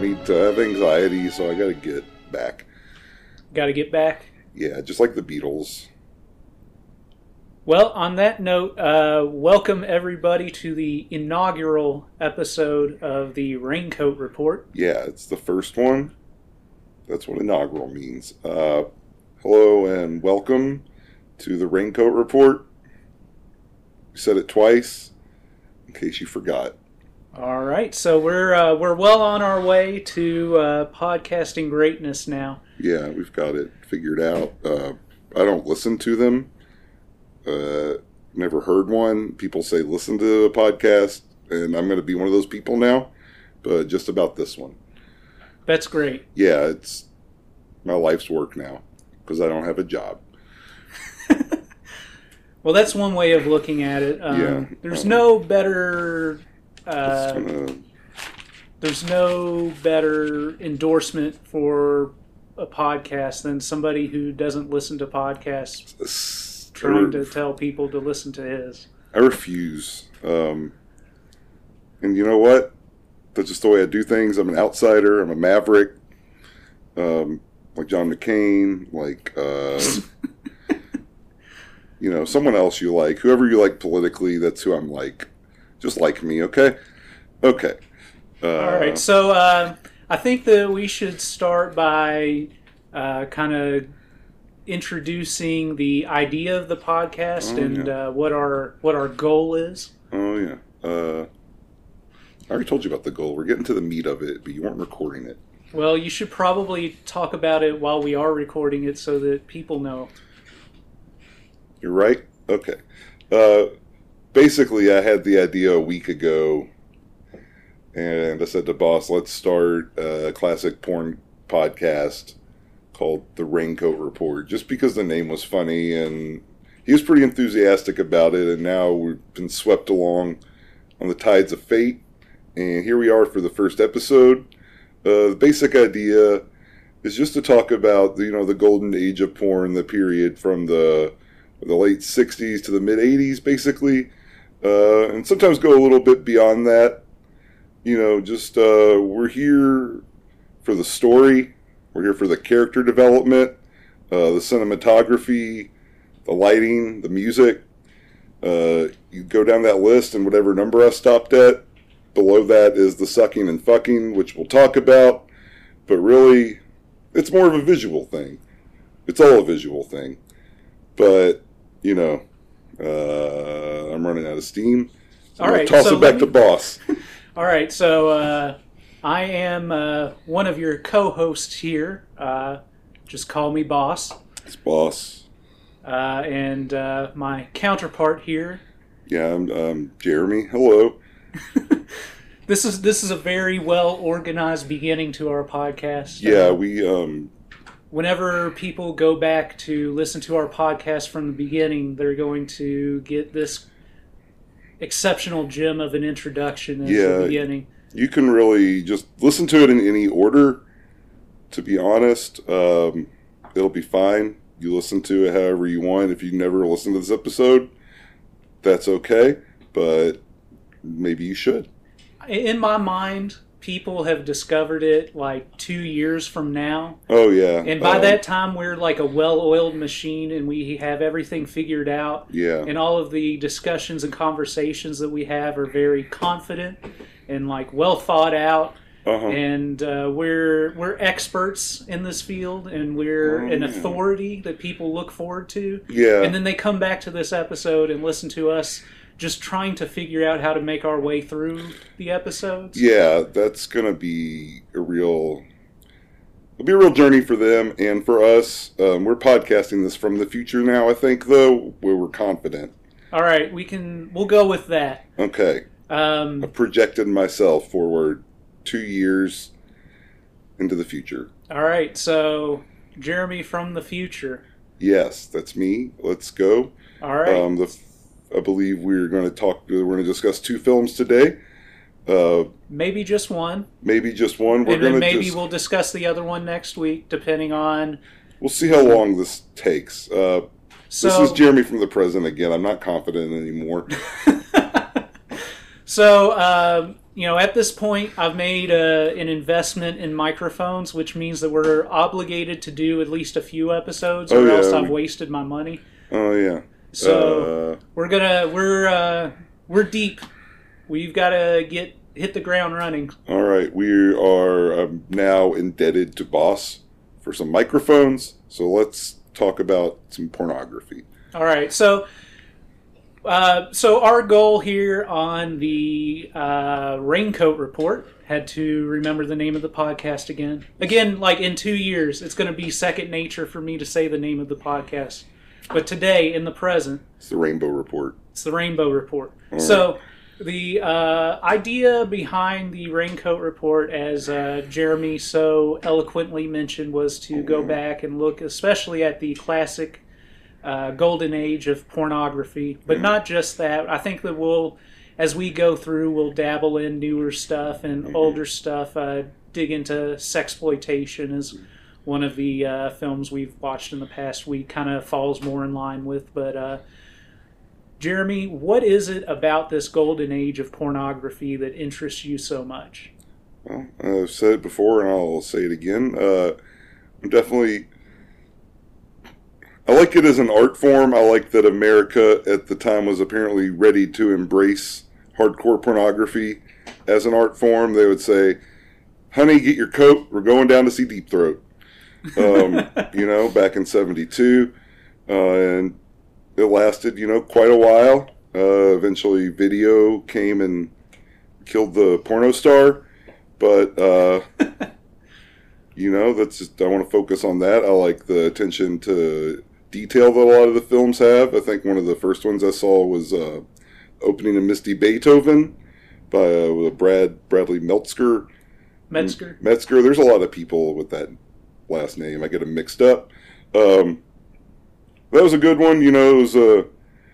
so I need to have anxiety, so I got to get back. Got to get back. Yeah, just like the Beatles. Well, on that note, uh, welcome everybody to the inaugural episode of the Raincoat Report. Yeah, it's the first one. That's what inaugural means. Uh, hello and welcome to the Raincoat Report. We said it twice, in case you forgot. All right, so we're uh, we're well on our way to uh, podcasting greatness now. Yeah, we've got it figured out. Uh, I don't listen to them. Uh, never heard one. People say listen to a podcast, and I'm going to be one of those people now. But just about this one. That's great. Yeah, it's my life's work now because I don't have a job. Well, that's one way of looking at it. Um, Yeah, There's um, no better. It's Uh, gonna, there's no better endorsement for a podcast than somebody who doesn't listen to podcasts trying to tell people to listen to his. I refuse. Um, and you know what? That's just the way I do things. I'm an outsider. I'm a maverick. Um, like John McCain, like uh, you know, someone else you like, whoever you like politically. That's who I'm like. Just like me, okay? Okay. Uh, All right, so uh, I think that we should start by uh, kind of introducing the idea of the podcast Oh, and yeah. uh, what our what our goal is. Oh yeah. Uh, I already told you about the goal. We're getting to the meat of it, but you weren't recording it. Well, you should probably talk about it while we are recording it so that people know. You're right. Okay. Basically, I had the idea a week ago, and I said to boss, "Let's start a classic porn podcast called The Raincoat Report," just because the name was funny, and he was pretty enthusiastic about it. And now we've been swept along on the tides of fate, and here we are for the first episode. Uh, the basic idea is just to talk about the, you know the golden age of porn, the period from the the late 60s to the mid 80s, basically. Uh, and sometimes go a little bit beyond that. You know, just uh, we're here for the story, we're here for the character development, uh, the cinematography, the lighting, the music. Uh, you go down that list, and whatever number I stopped at, below that is the sucking and fucking, which we'll talk about. But really, it's more of a visual thing. It's all a visual thing. But you know, uh, I'm running out of steam. So All gonna toss so it back let to boss. All right, so uh, I am uh, one of your co-hosts here. Uh, just call me boss. It's boss. Uh, and uh, my counterpart here. Yeah, I'm um, Jeremy. Hello. This is this is a very well organized beginning to our podcast. Yeah, we um, whenever people go back to listen to our podcast from the beginning, they're going to get this exceptional gem of an introduction at Yeah. the beginning. you can really just listen to it in any order. To be honest, um, it'll be fine. You listen to it however you want. If you never listen to this episode, that's okay. But maybe you should. In my mind, people have discovered it like two years from now. Oh yeah. And by um, that time, we're like a well oiled machine and we have everything figured out. yeah. And all of the discussions and conversations that we have are very confident and like well thought out. Uh-huh. And uh, we're we're experts in this field, and we're Oh, an authority that people look forward to. Yeah. And then they come back to this episode and listen to us just trying to figure out how to make our way through the episodes. yeah, that's gonna be a real. It'll be a real journey for them and for us. Um, we're podcasting this from the future now. I think, though, where we're confident. All right, we can we'll go with that. Okay, Um, I projected myself forward two years into the future. all right, so Jeremy from the future. Yes, that's me. Let's go. All right. Um, the, I believe we're going to talk. We're going to discuss two films today. Uh, maybe just one, maybe just one. We're and going then maybe we'll discuss the other one next week, depending on. we'll see how long this takes. Uh, So, this is Jeremy from the present again. I'm not confident anymore. so um, you know, at this point, I've made uh, an investment in microphones, which means that we're obligated to do at least a few episodes, or Oh, yeah, else I've wasted my money. Oh yeah. So Uh, we're gonna we're uh, we're deep. We've got to get hit the ground running. all right, we are um, now indebted to Boss for some microphones. So let's talk about some pornography. All right, so. Uh, so our goal here on the uh, raincoat report had to remember the name of the podcast again. Again, like in two years, it's going to be second nature for me to say the name of the podcast. But today, in the present, It's the Rainbow Report. it's the Rainbow Report. All So, the uh, idea behind the Raincoat Report, as uh, Jeremy so eloquently mentioned, was to go Mhm. back and look, especially at the classic uh, golden age of pornography. But Mhm. not just that. I think that we'll, as we go through, we'll dabble in newer stuff and Mhm. older stuff. Uh, dig into sexploitation as one of the uh, films we've watched in the past week. Kind of falls more in line with, but. Uh, Jeremy, what is it about this golden age of pornography that interests you so much? Well, I've said it before, and I'll say it again. Uh, I'm definitely. I like it as an art form. I like that America at the time was apparently ready to embrace hardcore pornography as an art form. They would say, "Honey, get your coat. We're going down to see Deep Throat." Um, you know, back in '72, uh, and it lasted, you know, quite a while. Uh, eventually, video came and killed the porno star, but uh, you know, that's just I want to focus on that. I like the attention to detail that a lot of the films have. I think one of the first ones I saw was uh, opening of Misty Beethoven by uh, Brad Bradley Meltzker. Metzger? Metzger. There's a lot of people with that last name. I get them mixed up. Um, that was a good one. You know, it was, uh,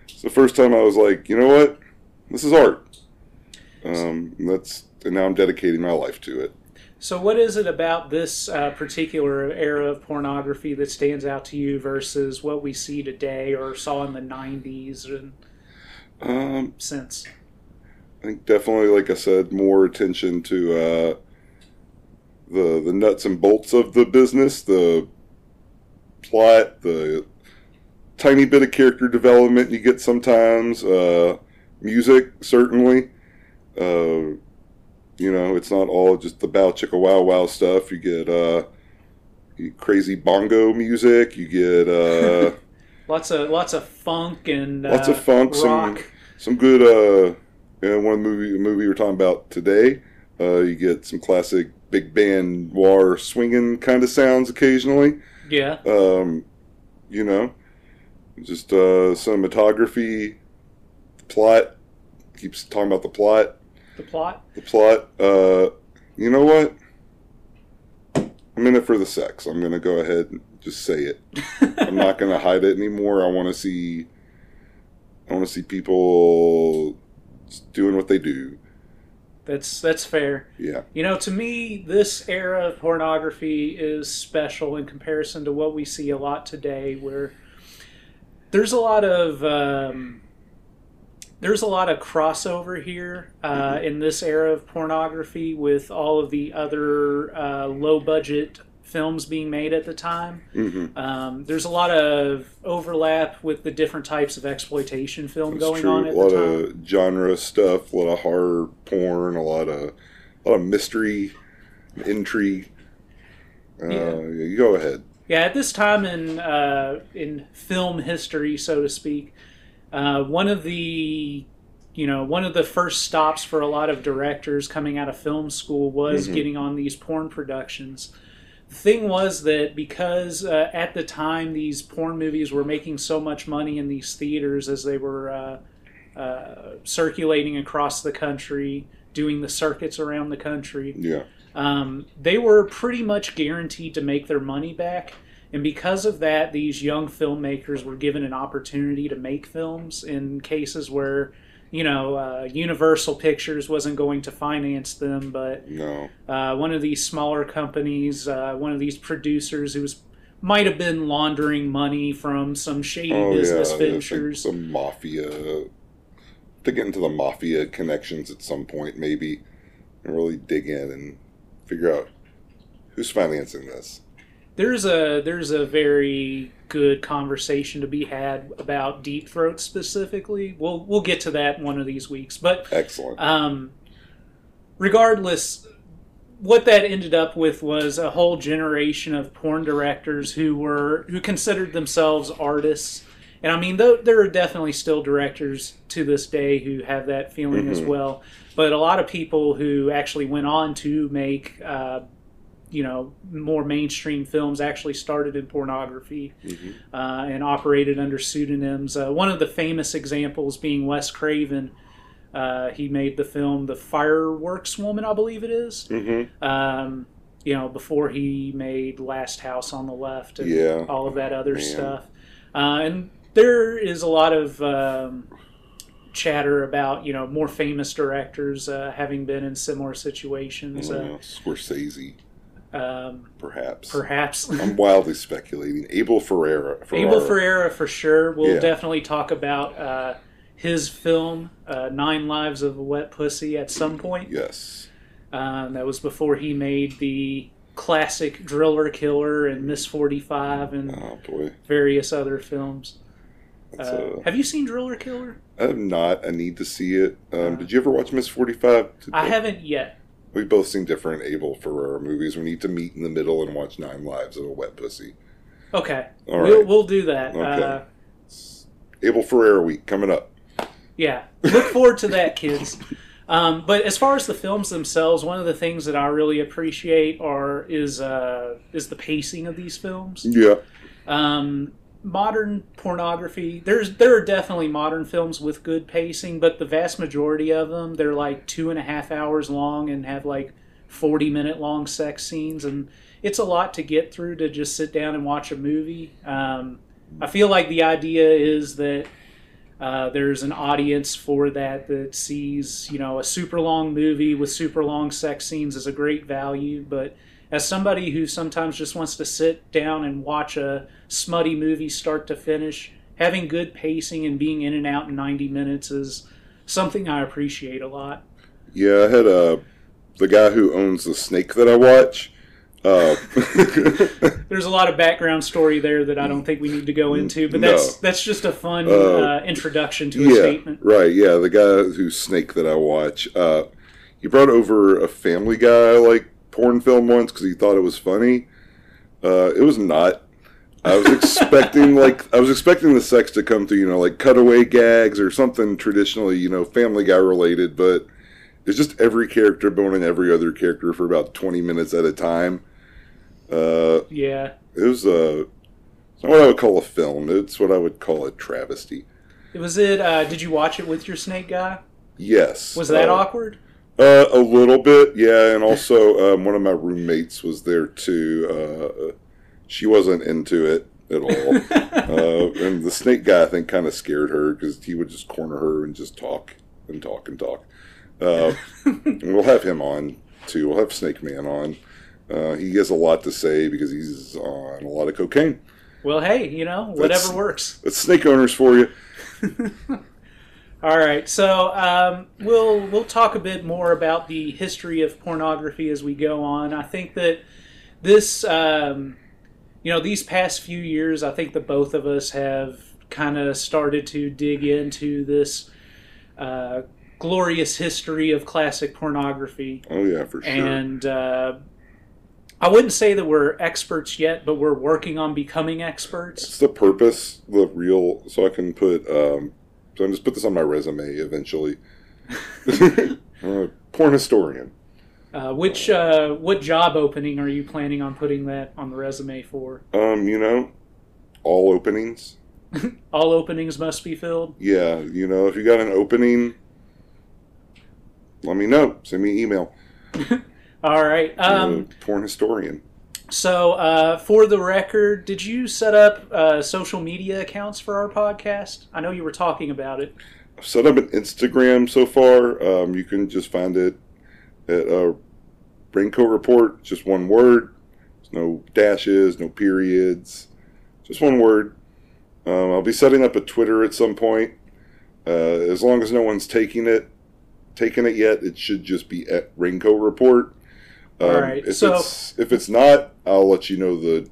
it's the first time I was like, you know what, this is art. Um, and that's and now I'm dedicating my life to it. So, what is it about this uh, particular era of pornography that stands out to you versus what we see today or saw in the 90s and Um, since? I think definitely, like I said, more attention to uh, the the nuts and bolts of the business, the plot, the tiny bit of character development you get sometimes, uh, music certainly. Uh, you know, it's not all just the bow chicka wow wow stuff. You get uh, crazy bongo music. You get uh, Lots of lots of funk and uh, Lots of funk, some- rock. some good uh you know, one movie movie we're talking about today uh you get some classic big band war swinging kind of sounds occasionally. Yeah, um you know just uh cinematography plot keeps talking about the plot. The plot. the plot uh you know what? I'm in it for the sex. I'm gonna go ahead and just say it. I'm not gonna hide it anymore. I want to see i want to see people doing what they do That's that's fair. yeah You know, to me, this era of pornography is special in comparison to what we see a lot today, where there's a lot of um, there's a lot of crossover here uh, Mhm. in this era of pornography with all of the other uh, low budget films being made at the time. hmm Um, there's a lot of overlap with the different types of exploitation film it's going true on a at lot the time. A lot of genre stuff a lot of horror porn a lot of a lot of mystery intrigue uh, Yeah. yeah, you go ahead Yeah, at this time in uh, in film history, so to speak, uh, one of the you know one of the first stops for a lot of directors coming out of film school was Mhm. getting on these porn productions. The thing was that because uh, at the time these porn movies were making so much money in these theaters as they were uh, uh, circulating across the country, doing the circuits around the country, yeah um, they were pretty much guaranteed to make their money back. And because of that, these young filmmakers were given an opportunity to make films in cases where, you know, uh, Universal Pictures wasn't going to finance them, but no uh, one of these smaller companies, uh, one of these producers who was might have been laundering money from some shady oh business yeah ventures. some mafia to get into the mafia connections at some point maybe and really dig in and figure out who's financing this. There's a there's a very good conversation to be had about Deep Throat specifically. We'll we'll get to that one of these weeks, but Excellent. um, regardless, what that ended up with was a whole generation of porn directors who were who considered themselves artists. And I mean, though there are definitely still directors to this day who have that feeling as Mhm. well. But a lot of people who actually went on to make, uh, you know, more mainstream films actually started in pornography Mhm. uh, and operated under pseudonyms. Uh, one of the famous examples being Wes Craven. Uh, he made the film The Fireworks Woman, I believe it is. Mhm. Um, you know, before he made Last House on the Left and Yeah. all of that other Man. stuff. Uh, and there is a lot of um, chatter about, you know, more famous directors uh, having been in similar situations. Uh, Scorsese, um, perhaps. perhaps. I'm wildly speculating. Abel Ferrara. Abel Ferrara for sure. We'll Yeah. definitely talk about uh, his film, uh, Nine Lives of a Wet Pussy, at some point. Yes. Um, that was before he made the classic Driller Killer and Miss 45 and Oh various other films. Uh, uh, have you seen Driller Killer? I have not. I need to see it. Um, Uh, did you ever watch Miss Forty Five? I haven't yet. We've both seen different Abel Ferrara movies. We need to meet in the middle and watch Nine Lives of a Wet Pussy. Okay, All right. we'll, we'll do that. Okay. Uh, Abel Ferrara week coming up. Yeah, look forward to that, kids. Um, but as far as the films themselves, one of the things that I really appreciate are is uh, is the pacing of these films. Yeah. Um, modern pornography, there's there are definitely modern films with good pacing, but the vast majority of them they're like two and a half hours long and have like forty minute long sex scenes, and it's a lot to get through to just sit down and watch a movie. Um, I feel like the idea is that uh, there's an audience for that that sees, you know, a super long movie with super long sex scenes is a great value. But as somebody who sometimes just wants to sit down and watch a smutty movie start to finish, having good pacing and being in and out in 90 minutes is something I appreciate a lot. Yeah, I had uh, the guy who owns the snake that I watch. Uh, There's a lot of background story there that I don't think we need to go into, but No. that's that's just a fun Uh, uh, introduction to a yeah, statement. right. Yeah, the guy whose snake that I watch. Uh, he brought over a Family Guy like porn film once because he thought it was funny. Uh, it was not. I was expecting like I was expecting the sex to come through, you know, like cutaway gags or something traditionally, you know, Family Guy related, but it's just every character boning every other character for about twenty minutes at a time. Uh, Yeah. it was uh, it's not what I would call a film. It's what I would call a travesty. Was it? Uh, did you watch it with your snake guy? Yes. Was that uh, awkward? Uh, a little bit, yeah. And also, um, one of my roommates was there too. Uh, she wasn't into it at all. uh, and the snake guy, I think, kind of scared her because he would just corner her and just talk and talk and talk. Uh, and we'll have him on too. We'll have Snake Man on. Uh, he has a lot to say because he's on a lot of cocaine. well, hey, you know, whatever That's- works. That's snake owners for you. All right, so um, we'll we'll talk a bit more about the history of pornography as we go on. I think that this, um, you know, these past few years, I think that both of us have kind of started to dig into this uh, glorious history of classic pornography. Oh yeah, for sure. and uh, I wouldn't say that we're experts yet, but we're working on becoming experts. It's the purpose, the real, so I can put, um, so I'm just put this on my resume eventually. uh, porn historian. Uh, which uh, what job opening are you planning on putting that on the resume for? Um, you know, all openings. All openings must be filled. Yeah, you know, if you got an opening, let me know. Send me an email. All right. Um, porn historian. So, uh, for the record, did you set up uh, social media accounts for our podcast? I know you were talking about it. I've set up an Instagram so far. Um, you can just find it at uh, Raincoat Report. Just one word. There's no dashes, no periods. Just one word. Um, I'll be setting up a Twitter at some point. Uh, as long as no one's taking it, taken it yet, it should just be at Raincoat Report. Um, All right, If so- it's if it's not, I'll let you know the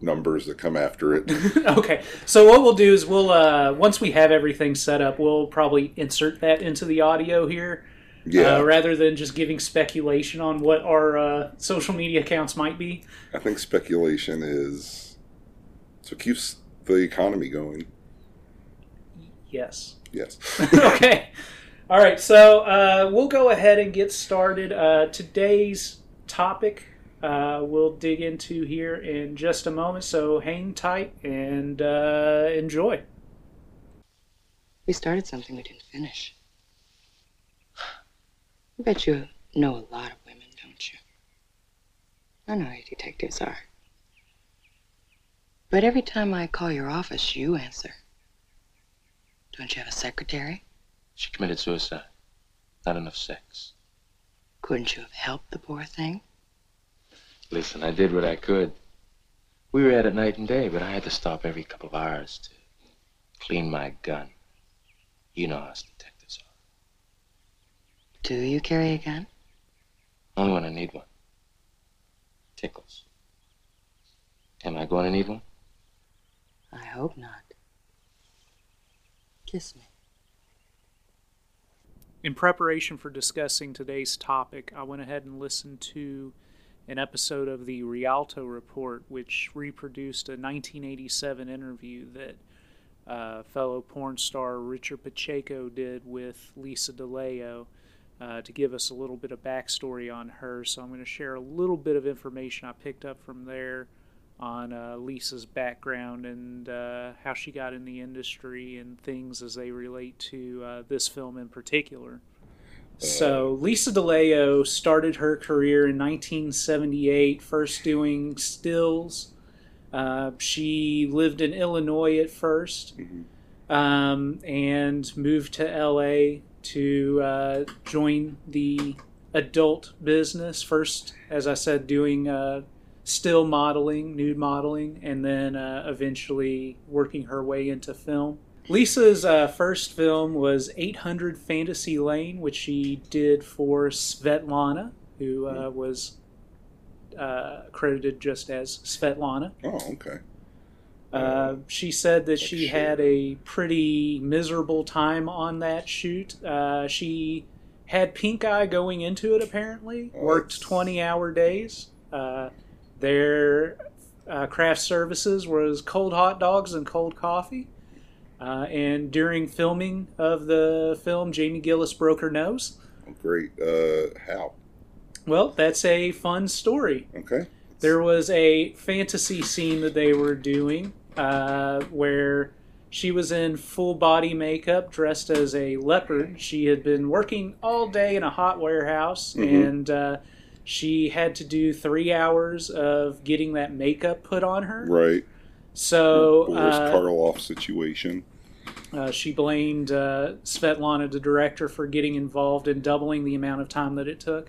numbers that come after it. okay, so what we'll do is we'll uh, once we have everything set up, we'll probably insert that into the audio here, Yeah, uh, rather than just giving speculation on what our uh, social media accounts might be. I think speculation is so it keeps the economy going. Yes. Yes. okay. All right. So uh, we'll go ahead and get started. Uh, today's topic uh, we'll dig into here in just a moment. So hang tight and uh, enjoy. We started something we didn't finish. I bet you know a lot of women, don't you? I know how detectives are. But every time I call your office, you answer. Don't you have a secretary? She committed suicide. Not enough sex. Couldn't you have helped the poor thing? Listen, I did what I could. We were at it night and day, but I had to stop every couple of hours to clean my gun. You know how us detectives are. Do you carry a gun? Only when I need one. Tickles. Am I going to need one? I hope not. Kiss me. In preparation for discussing today's topic, I went ahead and listened to an episode of the Rialto Report, which reproduced a 1987 interview that uh, fellow porn star Richard Pacheco did with Lisa De Leeuw uh, to give us a little bit of backstory on her. So I'm going to share a little bit of information I picked up from there on uh, Lisa's background and uh, how she got in the industry and things as they relate to uh, this film in particular. So Lisa De Leeuw started her career in 1978, first doing stills. Uh, she lived in Illinois at 1st um, and moved to LA to uh, join the adult business. First, as I said, doing uh, still modeling, nude modeling, and then uh, eventually working her way into film. Lisa's uh, first film was 800 Fantasy Lane, which she did for Svetlana, who uh, was uh, credited just as Svetlana. Oh, okay. Uh, she said that she had a pretty miserable time on that shoot. Uh, she had pink eye going into it, apparently. Oh, Worked 20 hour days. Their uh, craft services was cold hot dogs and cold coffee. Uh, and during filming of the film, Jamie Gillis broke her nose. Great. Uh, how? Well, that's a fun story. Okay. There was a fantasy scene that they were doing uh, where she was in full body makeup, dressed as a leopard. She had been working all day in a hot warehouse, Mhm. and uh, she had to do three hours of getting that makeup put on her. Right. So Boris uh, Karloff situation. uh, she blamed uh, Svetlana, the director, for getting involved in doubling the amount of time that it took.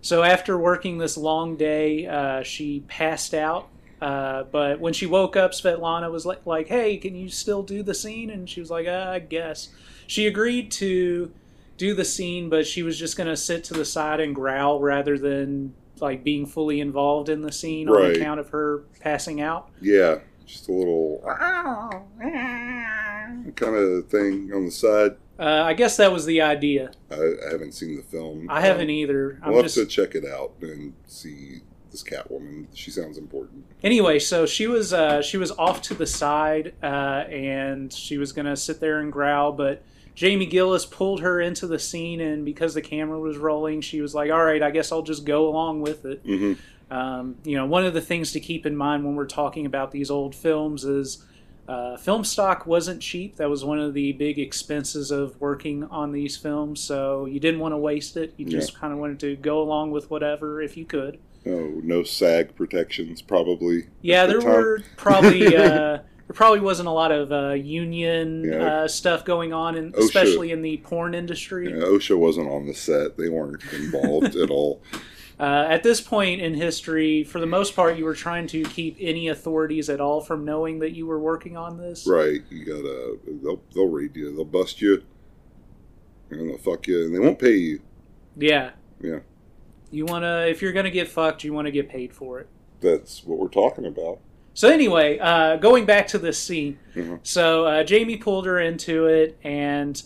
So after working this long day, uh, she passed out. Uh, but when she woke up, Svetlana was like, like, "Hey, can you still do the scene?" And she was like, uh, "I guess." She agreed to do the scene, but she was just going to sit to the side and growl rather than like being fully involved in the scene on account of her passing out. Yeah. Just a little kind of thing on the side. Uh, I guess that was the idea. I, I haven't seen the film. I haven't Um, either. I'm We'll just have to check it out and see this Catwoman. She sounds important. anyway. So she was uh, she was off to the side, uh, and she was gonna sit there and growl, but Jamie Gillis pulled her into the scene, and because the camera was rolling, she was like, "All right, I guess I'll just go along with it." hmm Um, you know, one of the things to keep in mind when we're talking about these old films is uh, film stock wasn't cheap. That was one of the big expenses of working on these films. So you didn't want to waste it. You just kind of wanted to go along with whatever if you could. Oh, no SAG protections, probably. Yeah, the there time. were probably uh, there probably wasn't a lot of uh, union Yeah. uh, stuff going on, in, OSHA. especially in the porn industry. Yeah, OSHA wasn't on the set. They weren't involved at all. Uh, at this point in history, for the most part, you were trying to keep any authorities at all from knowing that you were working on this. Right. You gotta. They'll, they'll raid you. They'll bust you. and they'll fuck you, and they won't pay you. Yeah. Yeah. You wanna if you're gonna get fucked, you want to get paid for it. That's what we're talking about. So anyway, uh, going back to this scene, Mhm. so uh, Jamie pulled her into it, and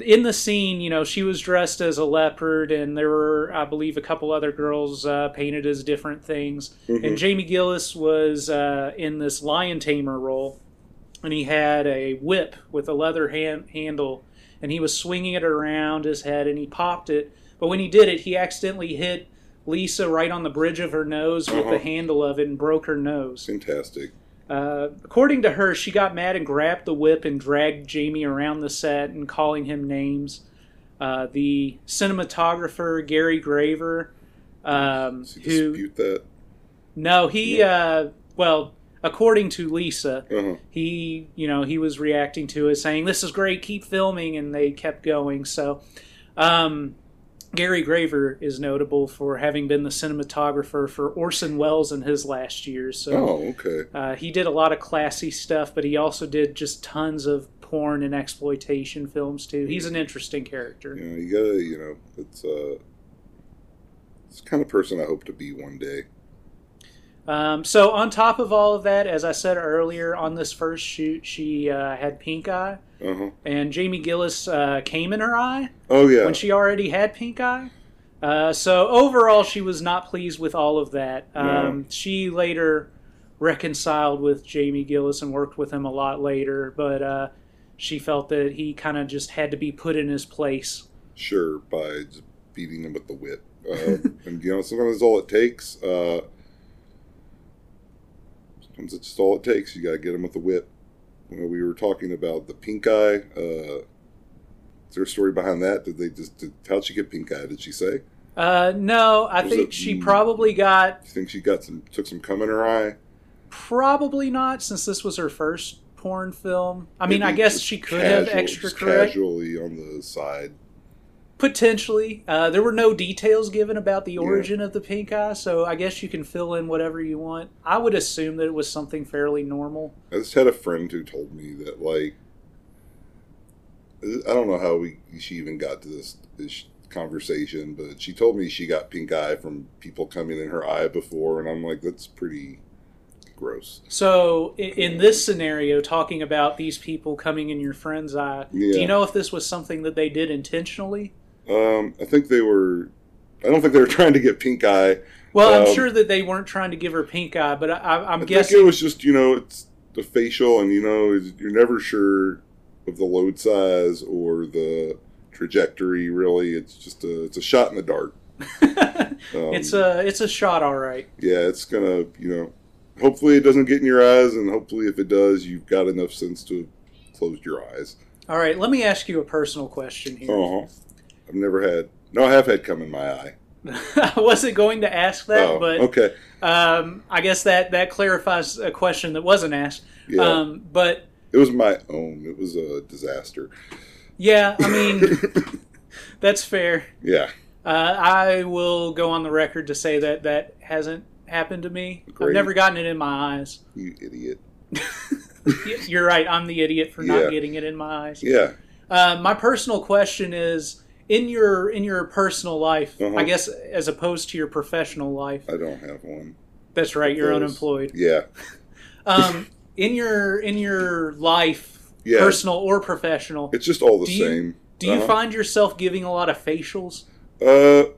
in the scene, you know, she was dressed as a leopard, and there were, I believe, a couple other girls uh, painted as different things. Mhm. And Jamie Gillis was uh, in this lion tamer role, and he had a whip with a leather hand- handle, and he was swinging it around his head, and he popped it. But when he did it, he accidentally hit Lisa right on the bridge of her nose with Uh-huh. the handle of it and broke her nose. Fantastic. Uh, according to her, she got mad and grabbed the whip and dragged Jamie around the set and calling him names. Uh, the cinematographer Gary Graver, um, Does he who dispute that? no, he uh, well, according to Lisa, Uh-huh. he you know he was reacting to it, saying this is great, keep filming, and they kept going. So. Um, Gary Graver is notable for having been the cinematographer for Orson Welles in his last years. So Oh, okay. uh, he did a lot of classy stuff, but he also did just tons of porn and exploitation films too. He's an interesting character. You know, you gotta, you know, it's uh, it's the kind of person I hope to be one day. Um, so on top of all of that, as I said earlier, on this first shoot, she uh, had pink eye, Uh huh. and Jamie Gillis uh, came in her eye Oh yeah. when she already had pink eye. Uh, so overall, she was not pleased with all of that. Um, She later reconciled with Jamie Gillis and worked with him a lot later, but uh, she felt that he kind of just had to be put in his place. sure by just beating him with the whip. Uh, and you know, sometimes it's all it takes. Uh, sometimes it's just all it takes. You gotta get him with the whip. You we were talking about the pink eye. Uh, is there a story behind that? Did they just? Did, how'd she get pink eye? Did she say? Uh, no, I Was think it- she probably got You think she got some? Took some cum in her eye? probably not since this was her first porn film. I mean, I guess she could have extra casually on the side. Potentially. Uh, there were no details given about the Yeah. origin of the pink eye, so I guess you can fill in whatever you want. I would assume that it was something fairly normal. I just had a friend who told me that like I don't know how we she even got to this this conversation, but she told me she got pink eye from people coming in her eye before, and I'm like, that's pretty gross. So, in, in this scenario, talking about these people coming in your friend's eye, do you know if this was something that they did intentionally? Um, I think they were. I don't think they were trying to get pink eye. Well, I'm Um, sure that they weren't trying to give her pink eye, but I, I'm I guessing think it was just you know it's the facial, and you know you're never sure of the load size or the trajectory. Really, it's just a it's a shot in the dark. Um, it's a it's a shot, all right. yeah, it's gonna, you know, hopefully it doesn't get in your eyes, and hopefully if it does, you've got enough sense to close your eyes. All right, let me ask you a personal question here. Uh huh. I've never had, no, I have had cum in my eye. I wasn't going to ask that, oh, but okay, um, I guess that that clarifies a question that wasn't asked. yeah, Um, but it was my own. It was a disaster. yeah, I mean that's fair. yeah, Uh, I will go on the record to say that that hasn't happened to me. I've never gotten it in my eyes. you idiot. You're right. I'm the idiot for not Yeah. getting it in my eyes. Yeah, Uh, my personal question is in your in your personal life, Uh-huh. I guess, as opposed to your professional life. I don't have one. That's right. You're Those. unemployed. Yeah, Um, in your in your life, Yeah. personal or professional, it's just all the Do you- same. do you Uh-huh. find yourself giving a lot of facials? Uh,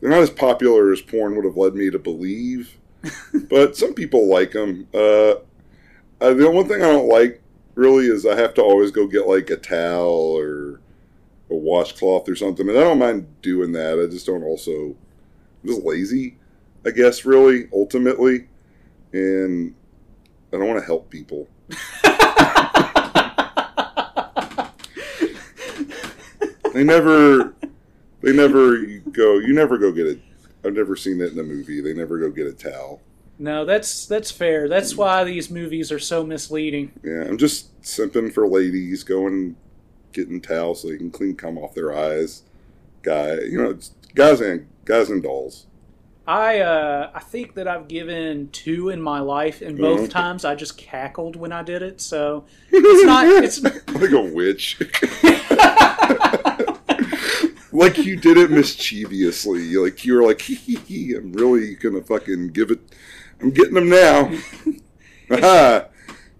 they're not as popular as porn would have led me to believe, but some people like them. Uh, uh, the one thing I don't like really is I have to always go get like a towel or a washcloth or something, and I don't mind doing that. I just don't also I'm just lazy, I guess. Really, ultimately, and I don't want to help people. They never, they never go. You never go get it. I've never seen it in a movie. They never go get a towel. no, that's that's fair. That's mm. why these movies are so misleading. Yeah, I'm just simping for ladies going getting towels so they can clean cum off their eyes. Guy, you know, it's guys and guys and dolls. I uh, I think that I've given two in my life, and both Mhm. times I just cackled when I did it. So it's not. It's like a witch. like you did it mischievously. Like you were like, hee hee hee. I'm really gonna fucking give it. I'm getting them now. it,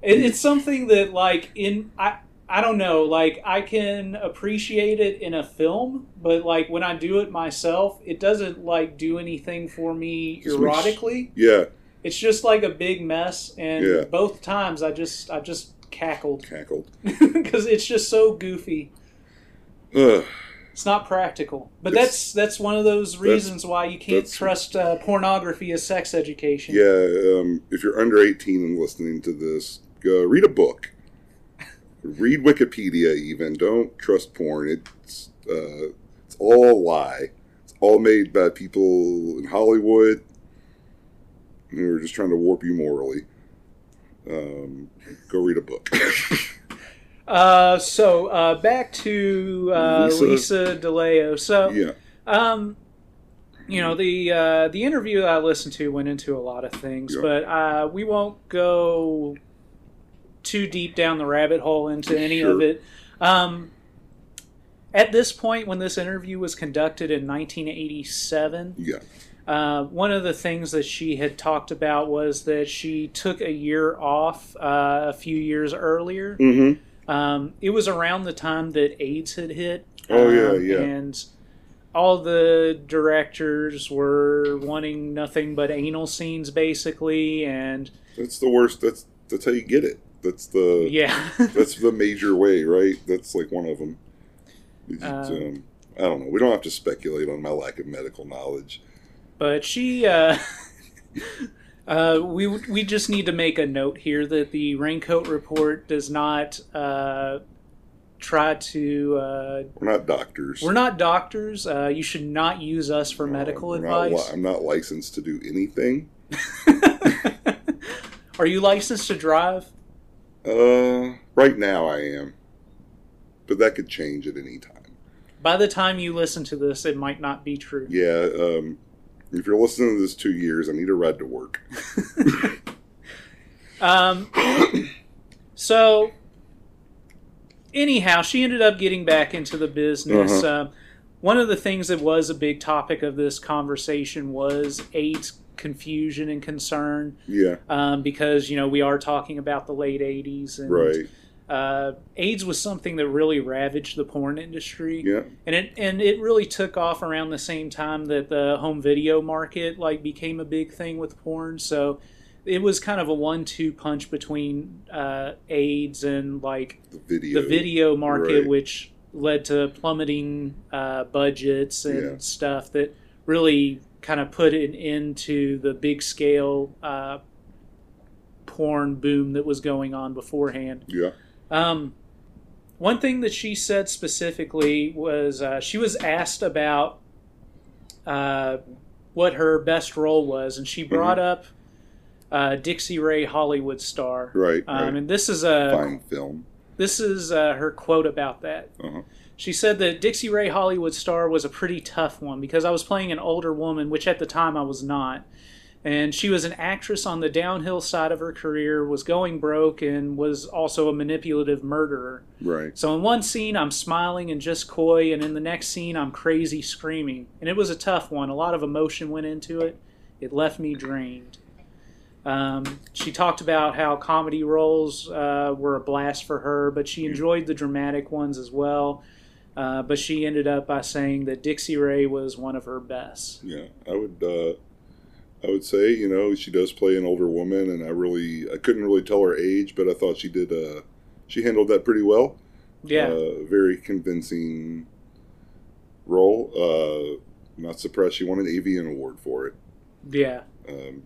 it's something that like in I I don't know like I can appreciate it in a film, but like when I do it myself, it doesn't like do anything for me erotically. yeah, It's just like a big mess, and Yeah. both times I just I just cackled cackled. because it's just so goofy. Ugh. It's not practical, but It's- that's that's one of those reasons why you can't trust uh, pornography as sex education. Yeah, um, if you're under 18 and listening to this, go read a book. Read Wikipedia. Even don't trust porn. It's uh, it's all a lie. It's all made by people in Hollywood who are just trying to warp you morally. Um, go read a book. Uh, so uh, back to uh, Lisa- Lisa, De Leeuw. So, yeah, um, you know, the uh, the interview that I listened to went into a lot of things, Yeah. but uh, we won't go too deep down the rabbit hole into any of it. Um, at this point, when this interview was conducted in 1987, yeah, uh, one of the things that she had talked about was that she took a year off uh, a few years earlier. mm-hmm. Um, it was around the time that AIDS had hit. Oh, yeah, um, yeah. And all the directors were wanting nothing but anal scenes, basically. And That's the worst. That's that's how you get it. That's the yeah, that's the major way, right? That's like one of them. Um, um, I don't know. We don't have to speculate on my lack of medical knowledge. but she. Uh, Uh, we we just need to make a note here that the raincoat report does not uh, try to. Uh, We're not doctors. we're not doctors. Uh, you should not use us for medical We're not li- advice. I'm not licensed to do anything. Are you licensed to drive? Uh, right now I am, but that could change at any time. By the time you listen to this, it might not be true. Yeah. Um, if you're listening to this two years, I need a ride to work. Um, so, anyhow, she ended up getting back into the business. Uh-huh. Uh, one of the things that was a big topic of this conversation was AIDS confusion and concern Yeah. um, because, you know, we are talking about the late 80s. And, Right. Uh, AIDS was something that really ravaged the porn industry. Yeah. and it and it really took off around the same time that the home video market like became a big thing with porn. So it was kind of a one-two punch between uh, AIDS and like The video. the video market, Right. which led to plummeting uh, budgets and Yeah. stuff that really kind of put an end to the big scale uh, porn boom that was going on beforehand. Yeah. Um, one thing that she said specifically was uh, she was asked about uh, what her best role was, and she Mm-hmm. brought up uh, Dixie Ray Hollywood star. Right. Um, right. And this is a Fine film. this is uh, her quote about that. Uh-huh. She said that Dixie Ray Hollywood star was a pretty tough one because I was playing an older woman, which at the time I was not. And she was an actress on the downhill side of her career, was going broke, and was also a manipulative murderer. Right. So in one scene, I'm smiling and just coy, and in the next scene, I'm crazy screaming. And it was a tough one. A lot of emotion went into it. It left me drained. Um, she talked about how comedy roles uh, were a blast for her, but she enjoyed the dramatic ones as well. Uh, but she ended up by saying that Dixie Ray was one of her best. Yeah. I would. Uh, I would say you know she does play an older woman, and I really I couldn't really tell her age, but I thought she did. Uh, she handled that pretty well. Yeah. Uh, very convincing role. Uh, not surprised she won an AVN Award for it. yeah. Um,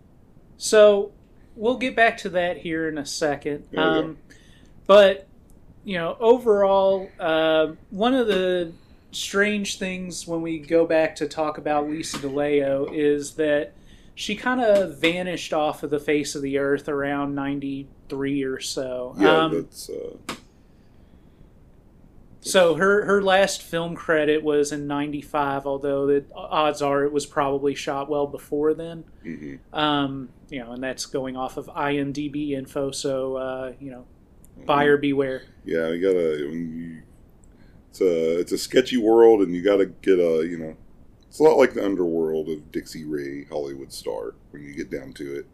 So we'll get back to that here in a second. Okay. Um, but you know, overall, uh, one of the strange things when we go back to talk about Lisa De Leeuw is that she kind of vanished off of the face of the earth around '93 or so. yeah, Um, that's uh, so her her last film credit was in '95, although the odds are it was probably shot well before then. mhm. Um, you know, and that's going off of IMDb info. So uh, you know, buyer beware. yeah. You gotta when you It's a it's a sketchy world, and you got to get a you know. It's a lot like the underworld of Dixie Ray, Hollywood star, when you get down to it.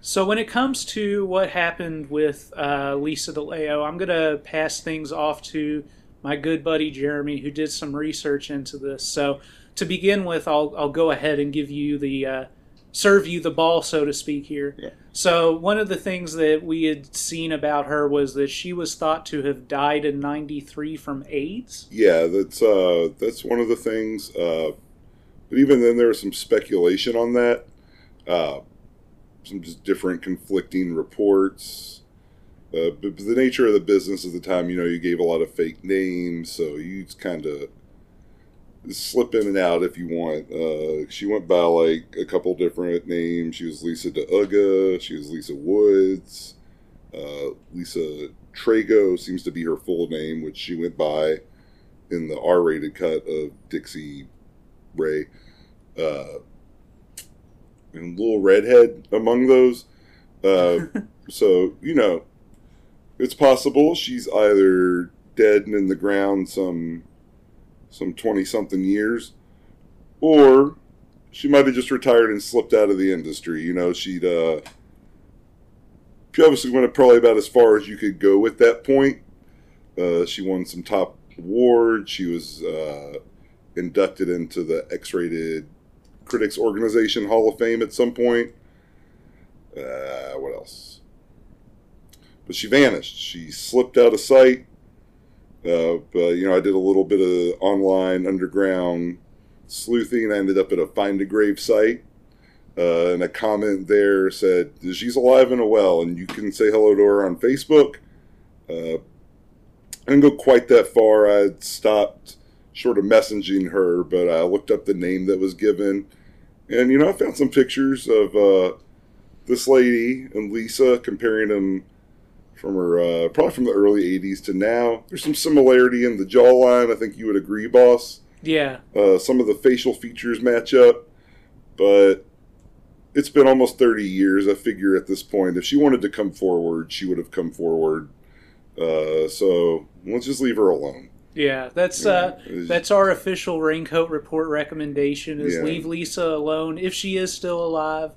So when it comes to what happened with uh, Lisa De Leeuw, I'm to pass things off to my good buddy Jeremy, who did some research into this. So to begin with, I'll I'll go ahead and give you the uh, serve you the ball, so to speak here. Yeah. So one of the things that we had seen about her was that she was thought to have died in '93 from AIDS. Yeah, that's uh, that's one of the things. Uh, but even then, there was some speculation on that. Uh, some just different conflicting reports. Uh, but, but the nature of the business at the time, you know, you gave a lot of fake names, so you kind of slip in and out if you want. Uh, she went by like a couple different names. She was Lisa DeUgga. She was Lisa Woods. Uh, Lisa Trago seems to be her full name, which she went by in the R-rated cut of Dixie Ray. Uh, and Little Redhead among those. Uh, so you know, it's possible she's either dead and in the ground some some 20 something years or she might have just retired and slipped out of the industry you know she'd uh she obviously went probably about as far as you could go at that point. Uh, she won some top awards. She was uh, inducted into the x-rated critics organization hall of fame at some point. Uh, what else? But she vanished. She slipped out of sight uh, but you know, I did a little bit of online underground sleuthing. I ended up at a find a grave site, uh, and a comment there said she's alive and a well, and you can say hello to her on Facebook. Uh, I didn't go quite that far. I stopped short of messaging her, but I looked up the name that was given, and you know, I found some pictures of uh, this lady and Lisa, comparing them from her uh, probably from the early 80s to now there's some similarity in the jawline i think you would agree boss Yeah. uh, some of the facial features match up but it's been almost 30 years i figure at this point if she wanted to come forward she would have come forward uh, so let's just leave her alone Yeah, that's uh, that's our official raincoat report recommendation: is Yeah. leave Lisa alone if she is still alive.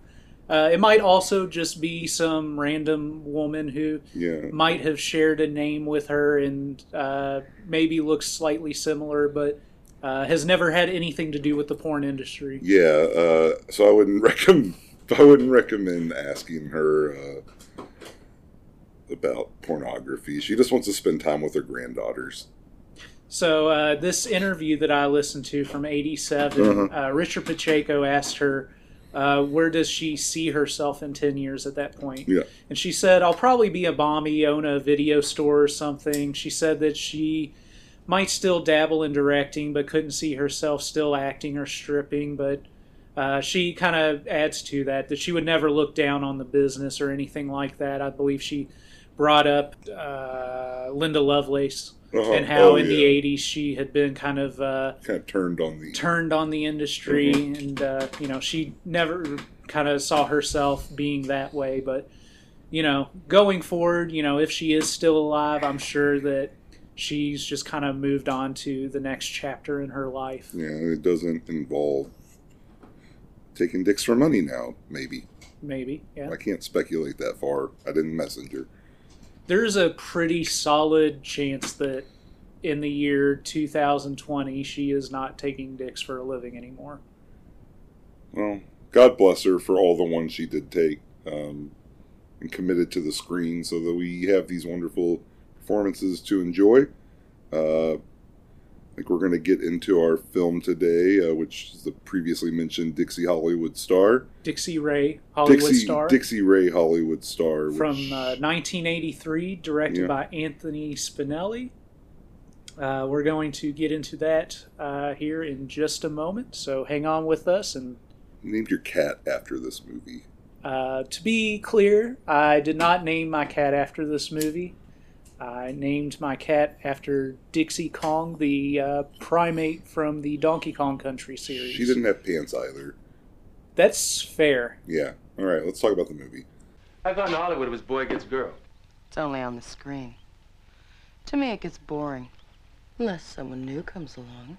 Uh, it might also just be some random woman who yeah might have shared a name with her and uh, maybe looks slightly similar, but uh, has never had anything to do with the porn industry. yeah uh, so i wouldn't recommend i wouldn't recommend asking her uh, about pornography she just wants to spend time with her granddaughters So uh, this interview that I listened to from '87, Uh-huh. uh, Richard Pacheco asked her, uh, "Where does she see herself in ten years?" At that point, Yeah. and she said, "I'll probably be a mommy, own a video store or something." She said that she might still dabble in directing, but couldn't see herself still acting or stripping. But uh, she kind of adds to that that she would never look down on the business or anything like that. I believe she brought up uh, Linda Lovelace Uh-huh. and how Oh, in yeah. the 80s she had been kind of uh, kind of turned on the turned on the industry and uh, you know she never kind of saw herself being that way but you know going forward you know if she is still alive i'm sure that she's just kind of moved on to the next chapter in her life. Yeah it doesn't involve taking dicks for money now maybe. Maybe yeah. I can't speculate that far. I didn't messenger there's a pretty solid chance that in the year 2020 she is not taking dicks for a living anymore. Well god bless her for all the ones she did take um, and committed to the screen so that we have these wonderful performances to enjoy. Uh, I think we're going to get into our film today, uh, which is the previously mentioned Dixie Hollywood Star. dixie ray hollywood Dixie, star Dixie Ray Hollywood Star. from which- uh, 1983, directed Yeah. by Anthony Spinelli. Uh, we're going to get into that uh, here in just a moment, so hang on with us. And You named your cat after this movie. uh, to be clear, I did not name my cat after this movie. I named my cat after Dixie Kong, the uh, primate from the Donkey Kong Country series. She didn't have pants either. That's fair. Yeah. All right, let's talk about the movie. I thought in Hollywood it was boy gets girl. It's only on the screen. To me, it gets boring. Unless someone new comes along.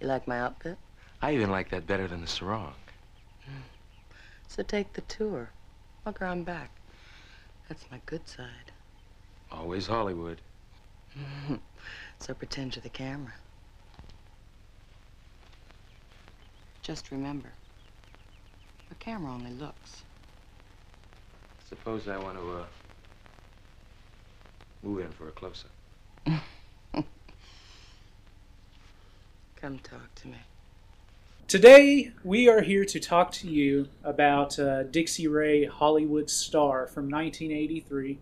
You like my outfit? I even like that better than the sarong. So take the tour. I'll go on back. That's my good side. Always Hollywood. so pretend you're the camera. Just remember, a camera only looks. Suppose I want to, uh, move in for a close-up. Come talk to me. Today, we are here to talk to you about uh, Dixie Ray Hollywood Star from 1983.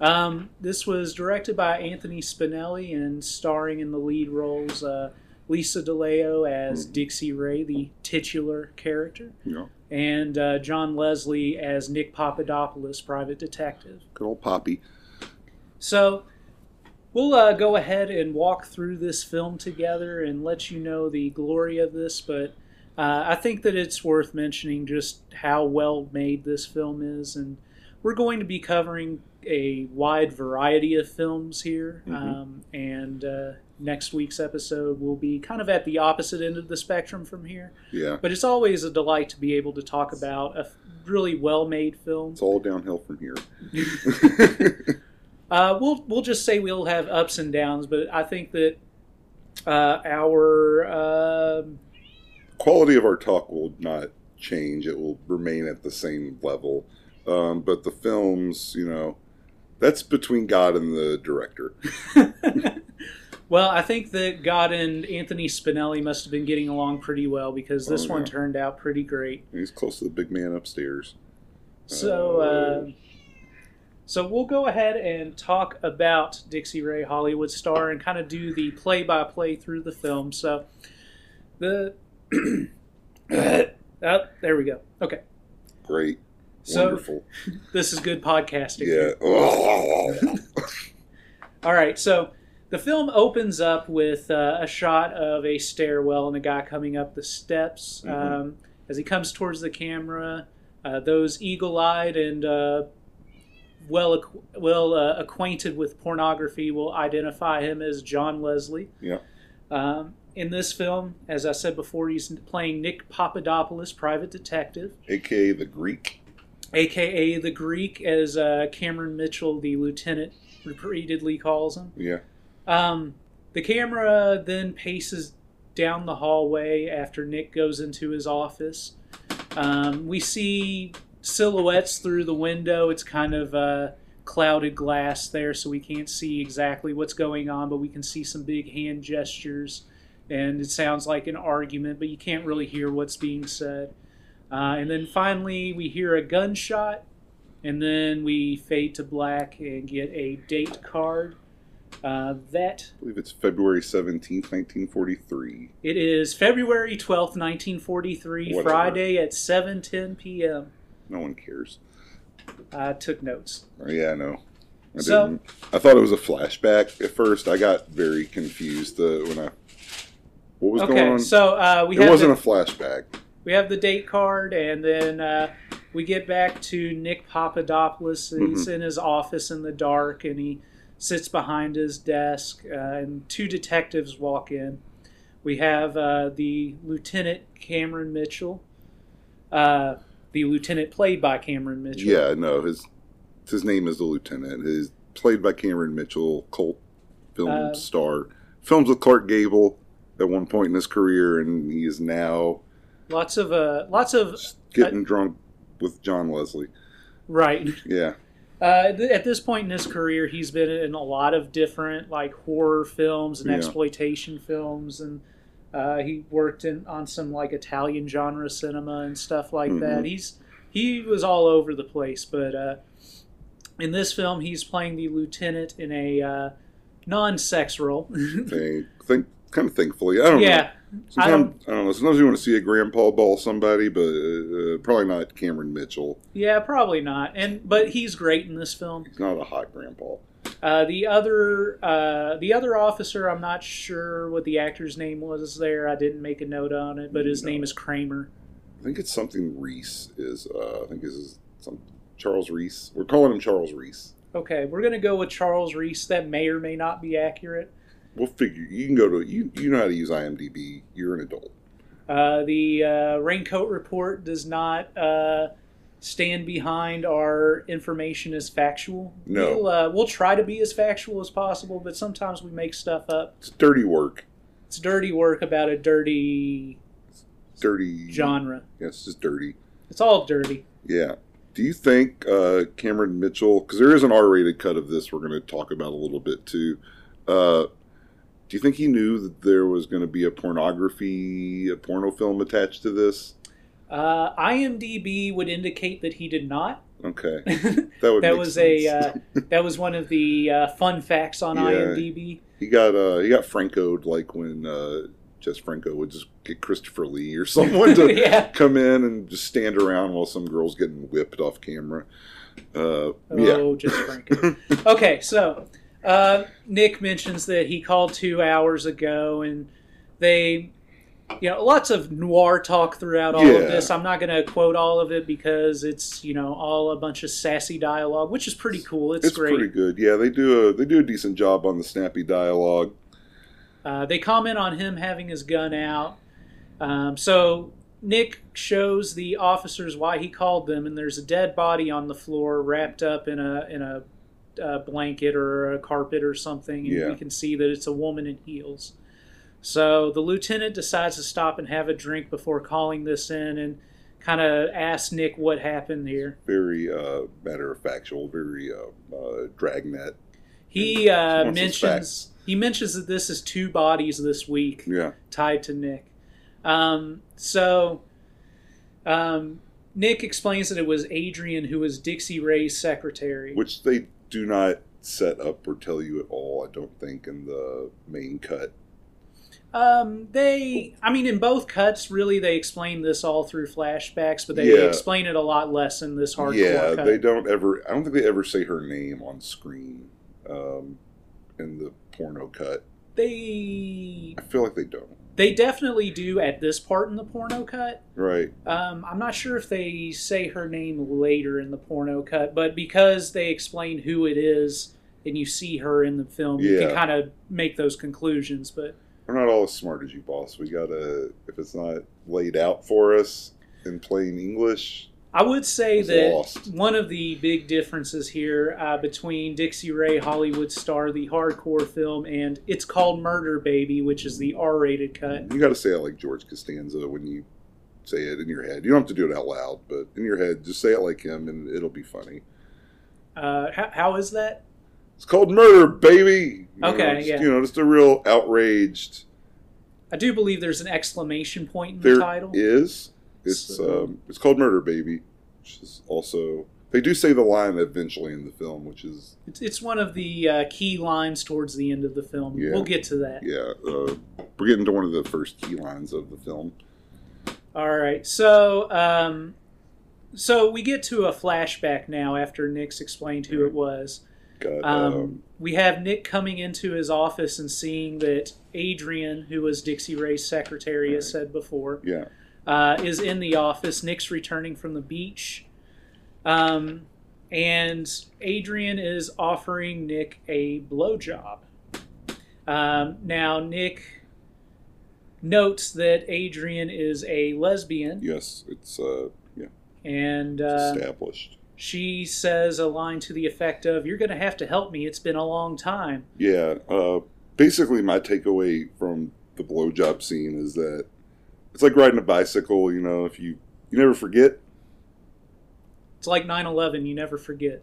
Um, this was directed by Anthony Spinelli and starring in the lead roles uh, Lisa De Leeuw as Dixie Ray, the titular character, Yeah. and uh, John Leslie as Nick Papadopoulos, private detective. Good old Poppy. So we'll uh, go ahead and walk through this film together and let you know the glory of this. But uh, I think that it's worth mentioning just how well made this film is, and we're going to be covering a wide variety of films here. Mhm. Um, and uh, next week's episode will be kind of at the opposite end of the spectrum from here. Yeah. But it's always a delight to be able to talk about a really well-made film. It's all downhill from here. Uh, we'll we'll just say we'll have ups and downs, but I think that uh, our um Quality of our talk will not change. It will remain at the same level. Um, but the films, you know, that's between God and the director. well, I think that God and Anthony Spinelli must have been getting along pretty well because this Oh, one yeah. turned out pretty great. He's close to the big man upstairs. So, Uh, uh, so we'll go ahead and talk about Dixie Ray Hollywood Star and kind of do the play-by-play through the film. So, the oh, there we go. Okay, Great. So Wonderful. this is good podcasting. Yeah. All right, so the film opens up with uh, a shot of a stairwell and a guy coming up the steps. Mhm. Um, as he comes towards the camera, uh, those eagle-eyed and uh, well well uh, acquainted with pornography will identify him as John Leslie. Yeah. Um, in this film, as I said before, he's playing Nick Papadopoulos, private detective AKA the Greek. Aka the Greek, as uh, Cameron Mitchell, the lieutenant, repeatedly calls him. Yeah. Um, the camera then paces down the hallway after Nick goes into his office. Um, we see silhouettes through the window. It's kind of uh, clouded glass there, so we can't see exactly what's going on, but we can see some big hand gestures. And it sounds like an argument, but you can't really hear what's being said. Uh, and then finally, we hear a gunshot, and then we fade to black and get a date card. Uh, that I believe it's February 17th, 1943. it is February twelfth, nineteen forty-three, Whatever. Friday at seven ten p.m. No one cares. I took notes. Oh, yeah, I know. I So- didn't. I thought it was a flashback at first. I got very confused uh, when I. What was going on? so uh, we it wasn't the, a flashback. We have the date card, and then uh, we get back to Nick Papadopoulos. He's Mm-hmm. in his office in the dark, and he sits behind his desk, uh, and two detectives walk in. We have uh, the Lieutenant Cameron Mitchell, uh, the lieutenant played by Cameron Mitchell. Yeah, no, his his name is the lieutenant. He's played by Cameron Mitchell, cult film Uh, star. Films with Clark Gable at one point in his career, and he is now Lots of uh, lots of getting drunk with John Leslie. right. Yeah, Uh, th- at this point in his career, he's been in a lot of different like horror films and Yeah. exploitation films, and uh, he worked in on some like Italian genre cinema and stuff like that. Mhm. He's he was all over the place, but uh, in this film, he's playing the lieutenant in a uh, non-sex role. think, think kind of thankfully. I don't know. yeah, I Sometimes I don't, know. Sometimes you want to see a grandpa ball somebody, but uh, probably not Cameron Mitchell. yeah, probably not. And but he's great in this film. He's not a hot grandpa. Uh, the other uh, the other officer, I'm not sure what the actor's name was there. I didn't make a note on it, but his No. name is Kramer. I think it's something Reese is. Uh, I think this is some Charles Reese. We're calling him Charles Reese. Okay, we're gonna go with Charles Reese. That may or may not be accurate. We'll figure. You can go to you. You know how to use IMDb. You're an adult. Uh, the uh, raincoat report does not uh, stand behind our information as factual. No. we'll, uh, we'll try to be as factual as possible, but sometimes we make stuff up. It's dirty work. It's dirty work about a dirty Dirty genre. Yeah, it's dirty. It's all dirty. Yeah. Do you think uh, Cameron Mitchell? Because there is an R-rated cut of this. We're going to talk about a little bit too. Do you think he knew that there was going to be a pornography, a porno film attached to this? Uh, IMDb would indicate that he did not. Okay, that that would. make was a uh, that was one of the uh, fun facts on Yeah. IMDb. he got uh, he got Francoed like when uh, Jess Franco would just get Christopher Lee or someone to yeah. come in and just stand around while some girl's getting whipped off camera. Uh, yeah. Oh, Jess Franco. okay, so uh, Nick mentions that he called two hours ago, and they, you know, lots of noir talk throughout all Yeah. of this. I'm not going to quote all of it because it's you know all a bunch of sassy dialogue, which is pretty cool. It's, It's great. pretty good. Yeah, they do a they do a decent job on the snappy dialogue. Uh, they comment on him having his gun out. Um, so Nick shows the officers why he called them, and there's a dead body on the floor wrapped up in a in a, uh blanket or a carpet or something, and Yeah. we can see that it's a woman in heels. So the lieutenant decides to stop and have a drink before calling this in, and kind of asks Nick what happened here. Very uh, matter of factual. Very uh, uh, dragnet. He uh, mentions he mentions that this is two bodies this week. Yeah. tied to Nick. Um, so um, Nick explains that it was Adrian who was Dixie Ray's secretary. Which they do not set up or tell you at all. I don't think in the main cut. Um, they, I mean, in both cuts, really, they explain this all through flashbacks, but they Yeah. explain it a lot less in this hardcore yeah, cut. they don't ever. I don't think they ever say her name on screen um, in the porno cut. They, I feel like they don't. They definitely do at this part in the porno cut. Right. Um, I'm not sure if they say her name later in the porno cut, but because they explain who it is and you see her in the film, you can kind of make those conclusions. But We're not all as smart as you, boss. We gotta. If it's not laid out for us in plain English, I would say that lost. one of the big differences here uh, between Dixie Ray Hollywood Star, the hardcore film, and It's Called Murder Baby, which is the R rated cut. you got to say it like George Costanza when you say it in your head. You don't have to do it out loud, but in your head, just say it like him, and it'll be funny. Uh, how, how is that? It's called murder, baby. You Okay, know, just, yeah. You know, just a real outraged. I do believe there's an exclamation point in There the title. is. It's So- um, it's called murder, baby. Which is also they do say the line eventually in the film, which is It's, it's one of the uh, key lines towards the end of the film. Yeah. We'll get to that. yeah. Uh, we're getting to one of the first key lines of the film. All right. So, um, so we get to a flashback now after Nick's explained who it was. Got Um, um, we have Nick coming into his office and seeing that Adrian, who was Dixie Ray's secretary, as said before, yeah. Uh, is in the office. Nick's returning from the beach. Um, and Adrian is offering Nick a blowjob. Um, now, Nick notes that Adrian is a lesbian, Yes, it's uh, yeah, and it's uh, established. she says a line to the effect of, You're going to have to help me. It's been a long time. Yeah. Uh, basically, my takeaway from the blowjob scene is that it's like riding a bicycle. You know, if you you never forget. It's like 9 11, you never forget.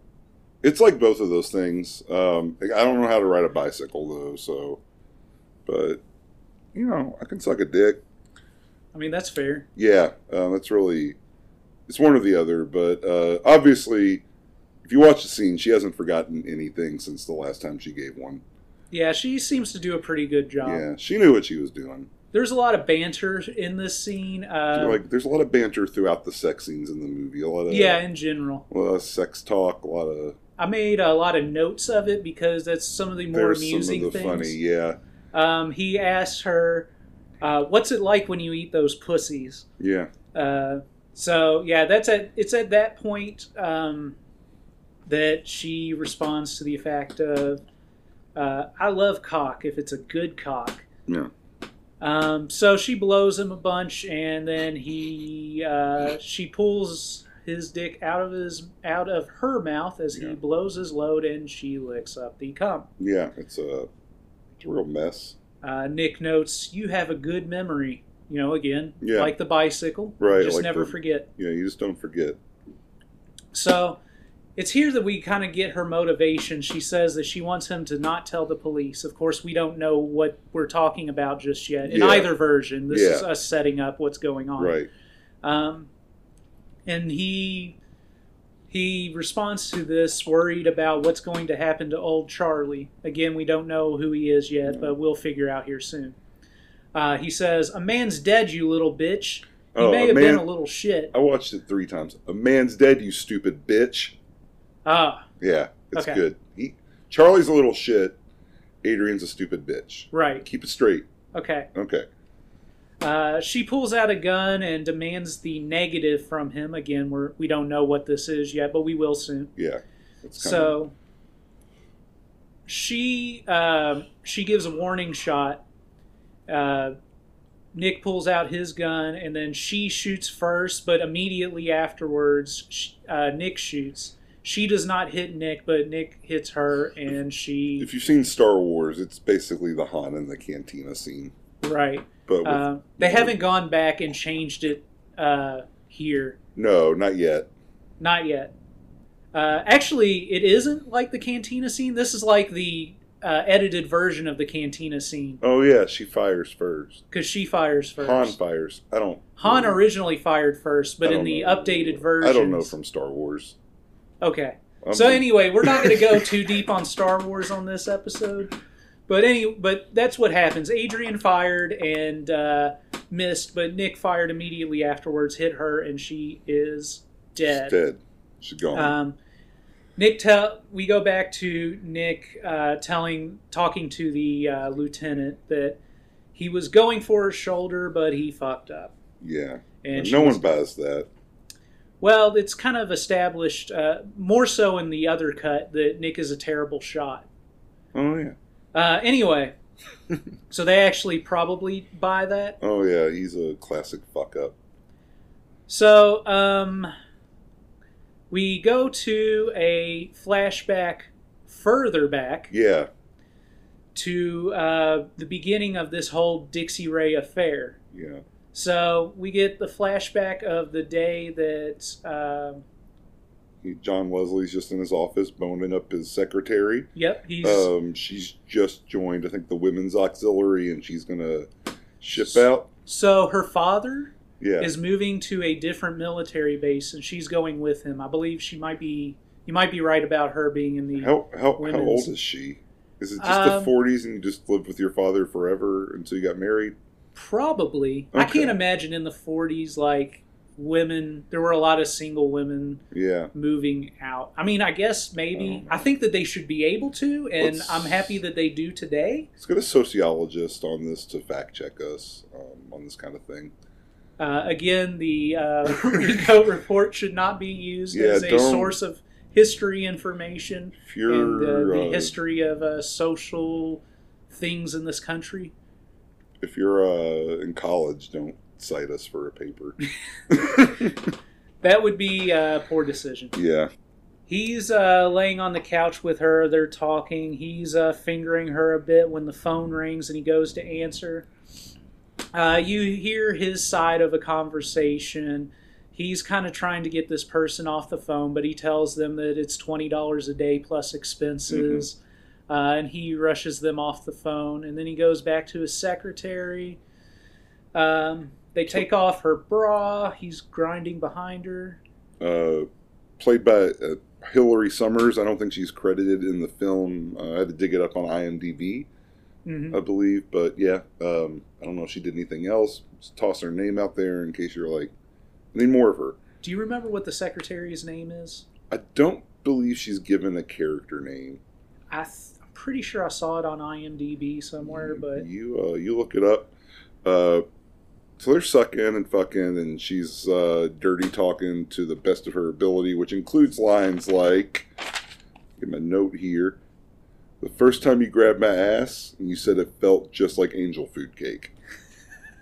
It's like both of those things. Um, I don't know how to ride a bicycle though, so, but you know, I can suck a dick. I mean, that's fair. Yeah, um, that's really it's one or the other. But uh, obviously, if you watch the scene, she hasn't forgotten anything since the last time she gave one. Yeah, she seems to do a pretty good job. Yeah, she knew what she was doing. There's a lot of banter in this scene. Uh, like, there's a lot of banter throughout the sex scenes in the movie. A lot of yeah, in general. a lot of sex talk. A lot of I made a lot of notes of it because that's some of the more amusing some of the things. funny. Yeah, Um, he asks her, uh, "What's it like when you eat those pussies?" yeah, Uh, so yeah, that's at it's at that point um, that she responds to the effect of, uh, "I love cock if it's a good cock." Yeah. Um, so she blows him a bunch, and then he uh, she pulls his dick out of his out of her mouth as he blows his load, and she licks up the cum. Yeah, it's a, it's a real mess. Uh, Nick notes, "You have a good memory." You know, again, Yeah. like the bicycle, Right, Just like never the- forget. Yeah, you just don't forget. So it's here that we kind of get her motivation. She says that she wants him to not tell the police. Of course, we don't know what we're talking about just yet in Yeah. either version. This is us setting up what's going on. Right. Um, and he he responds to this worried about what's going to happen to old Charlie. Again, we don't know who he is yet, but we'll figure out here soon. Uh, he says, "A man's dead, you little bitch. He Oh, may have been a little shit." I watched it three times. A man's dead, you stupid bitch. Ah, Yeah, it's Okay. good. He, Charlie's a little shit. Adrian's a stupid bitch. right. Keep it straight. Okay. Okay. Uh, she pulls out a gun and demands the negative from him. Again, we're, we don't know what this is yet, but we will soon. Yeah. So she um, she gives a warning shot. Uh, Nick pulls out his gun and then she shoots first, but immediately afterwards, sh- uh, Nick shoots. She does not hit Nick, but Nick hits her, and she if you've seen Star Wars, it's basically the Han and the cantina scene. right. But with, Uh, they haven't gone back and changed it uh, here. no, not yet. Not yet. Uh, actually, it isn't like the cantina scene. This is like the uh, edited version of the cantina scene Oh yeah, she fires first. because she fires first. Han fires. I don't. Han originally fired first, but in the know. updated version, I don't know from Star Wars. Okay. I'm- So anyway, we're not going to go too deep on Star Wars on this episode, but any, but that's what happens. Adrian fired and uh, missed, but Nick fired immediately afterwards, hit her, and she is dead. She's dead. She's gone. Um, Nick tell we go back to Nick uh, telling talking to the uh, lieutenant that he was going for her shoulder, but he fucked up. yeah. And no one buys that. Well, it's kind of established uh, more so in the other cut that Nick is a terrible shot. Oh yeah. Uh, anyway, so they actually probably buy that. Oh yeah. He's a classic fuck up. So um, we go to a flashback further back Yeah. to uh, the beginning of this whole Dixie Ray affair. Yeah. So we get the flashback of the day that, um John Leslie's just in his office boning up his secretary. yep, he's Um, she's just joined, I think, the women's auxiliary, and she's gonna ship out. so her father Yeah. is moving to a different military base, and she's going with him. I believe she might be. You might be right about her being in the. How how, how old is she? Is it just Um, the forties and you just lived with your father forever until you got married? Probably. I can't imagine in the 40s, like, women, there were a lot of single women Yeah. moving out. I mean, I guess maybe. Oh. I think that they should be able to, and Let's- I'm happy that they do today. Let's get a sociologist on this to fact check us um, on this kind of thing. Uh, again, the uh, raincoat report should not be used Yeah, as a source of history information and uh, the uh, history of uh, social things in this country. If you're uh, in college, don't cite us for a paper. That would be a poor decision. yeah. He's uh, laying on the couch with her. They're talking. He's uh, fingering her a bit when the phone rings and he goes to answer. Uh, you hear his side of a conversation. He's kind of trying to get this person off the phone, but he tells them that it's $20 a day plus expenses. Uh, and he rushes them off the phone. And then he goes back to his secretary. Um, they take off her bra. He's grinding behind her. Uh, played by uh, Hillary Summers. I don't think she's credited in the film. Uh, I had to dig it up on IMDb, hmm I believe. But yeah, um, I don't know if she did anything else. Just toss her name out there in case you're like, I need more of her. Do you remember what the secretary's name is? I don't believe she's given a character name. I th- pretty sure I saw it on IMDb somewhere, but you uh, you look it up. Uh, so they're sucking and fucking, and she's uh, dirty talking to the best of her ability, which includes lines like, Get my note here. The first time you grabbed my ass, and you said it felt just like angel food cake.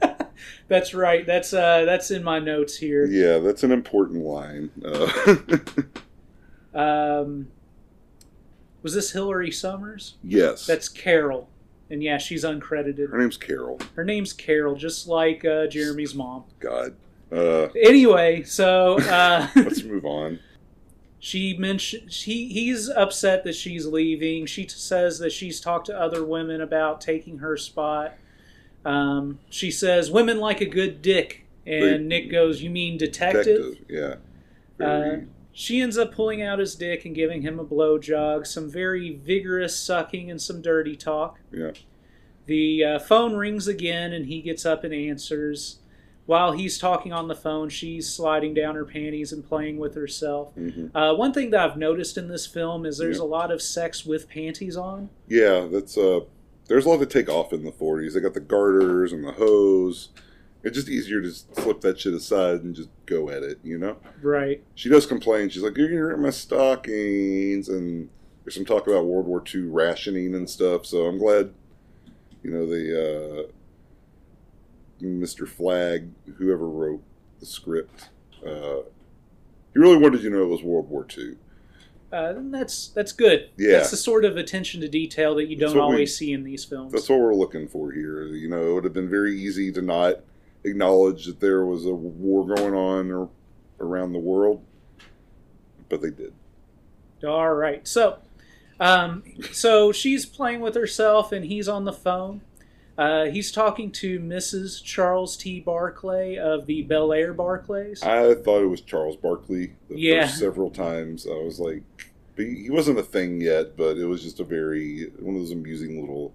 That's right. That's uh, that's in my notes here. Yeah, that's an important line. Uh, Um, was this Hillary Summers? yes. That's Carol, and yeah, she's uncredited. Her name's Carol. Her name's Carol, just like uh, Jeremy's mom. God. Uh, Anyway, so uh, let's move on. she mentioned he he's upset that she's leaving. She t- says that she's talked to other women about taking her spot. Um, she says women like a good dick, and They- Nick goes, "You mean detective?" Yeah. Uh, Very, she ends up pulling out his dick and giving him a blow blowjob, some very vigorous sucking and some dirty talk. yeah. The uh, phone rings again and he gets up and answers. While he's talking on the phone, she's sliding down her panties and playing with herself. hmm Uh, one thing that I've noticed in this film is there's Yeah. a lot of sex with panties on. Yeah, that's uh there's a lot to take off in the 40s. They got the garters and the hose. It's just easier to slip that shit aside and just go at it, you know? Right. She does complain. She's like, "You're gonna rip my stockings," and there's some talk about World War II rationing and stuff. So I'm glad, you know, the uh, Mr. Flagg, whoever wrote the script, uh, he really wanted you to know it was World War II. Uh, that's that's good. Yeah. That's the sort of attention to detail that you That's don't what we- always see in these films. That's what we're looking for here. You know, it would have been very easy to not acknowledge that there was a war going on or, around the world, but they did. All right. So, um, so she's playing with herself, and he's on the phone. Uh, he's talking to Mrs. Charles T. Barclay of the Bel Air Barclays. I thought it was Charles Barkley the Yeah. first several times. I was like, he he wasn't a thing yet, but it was just a very one of those amusing little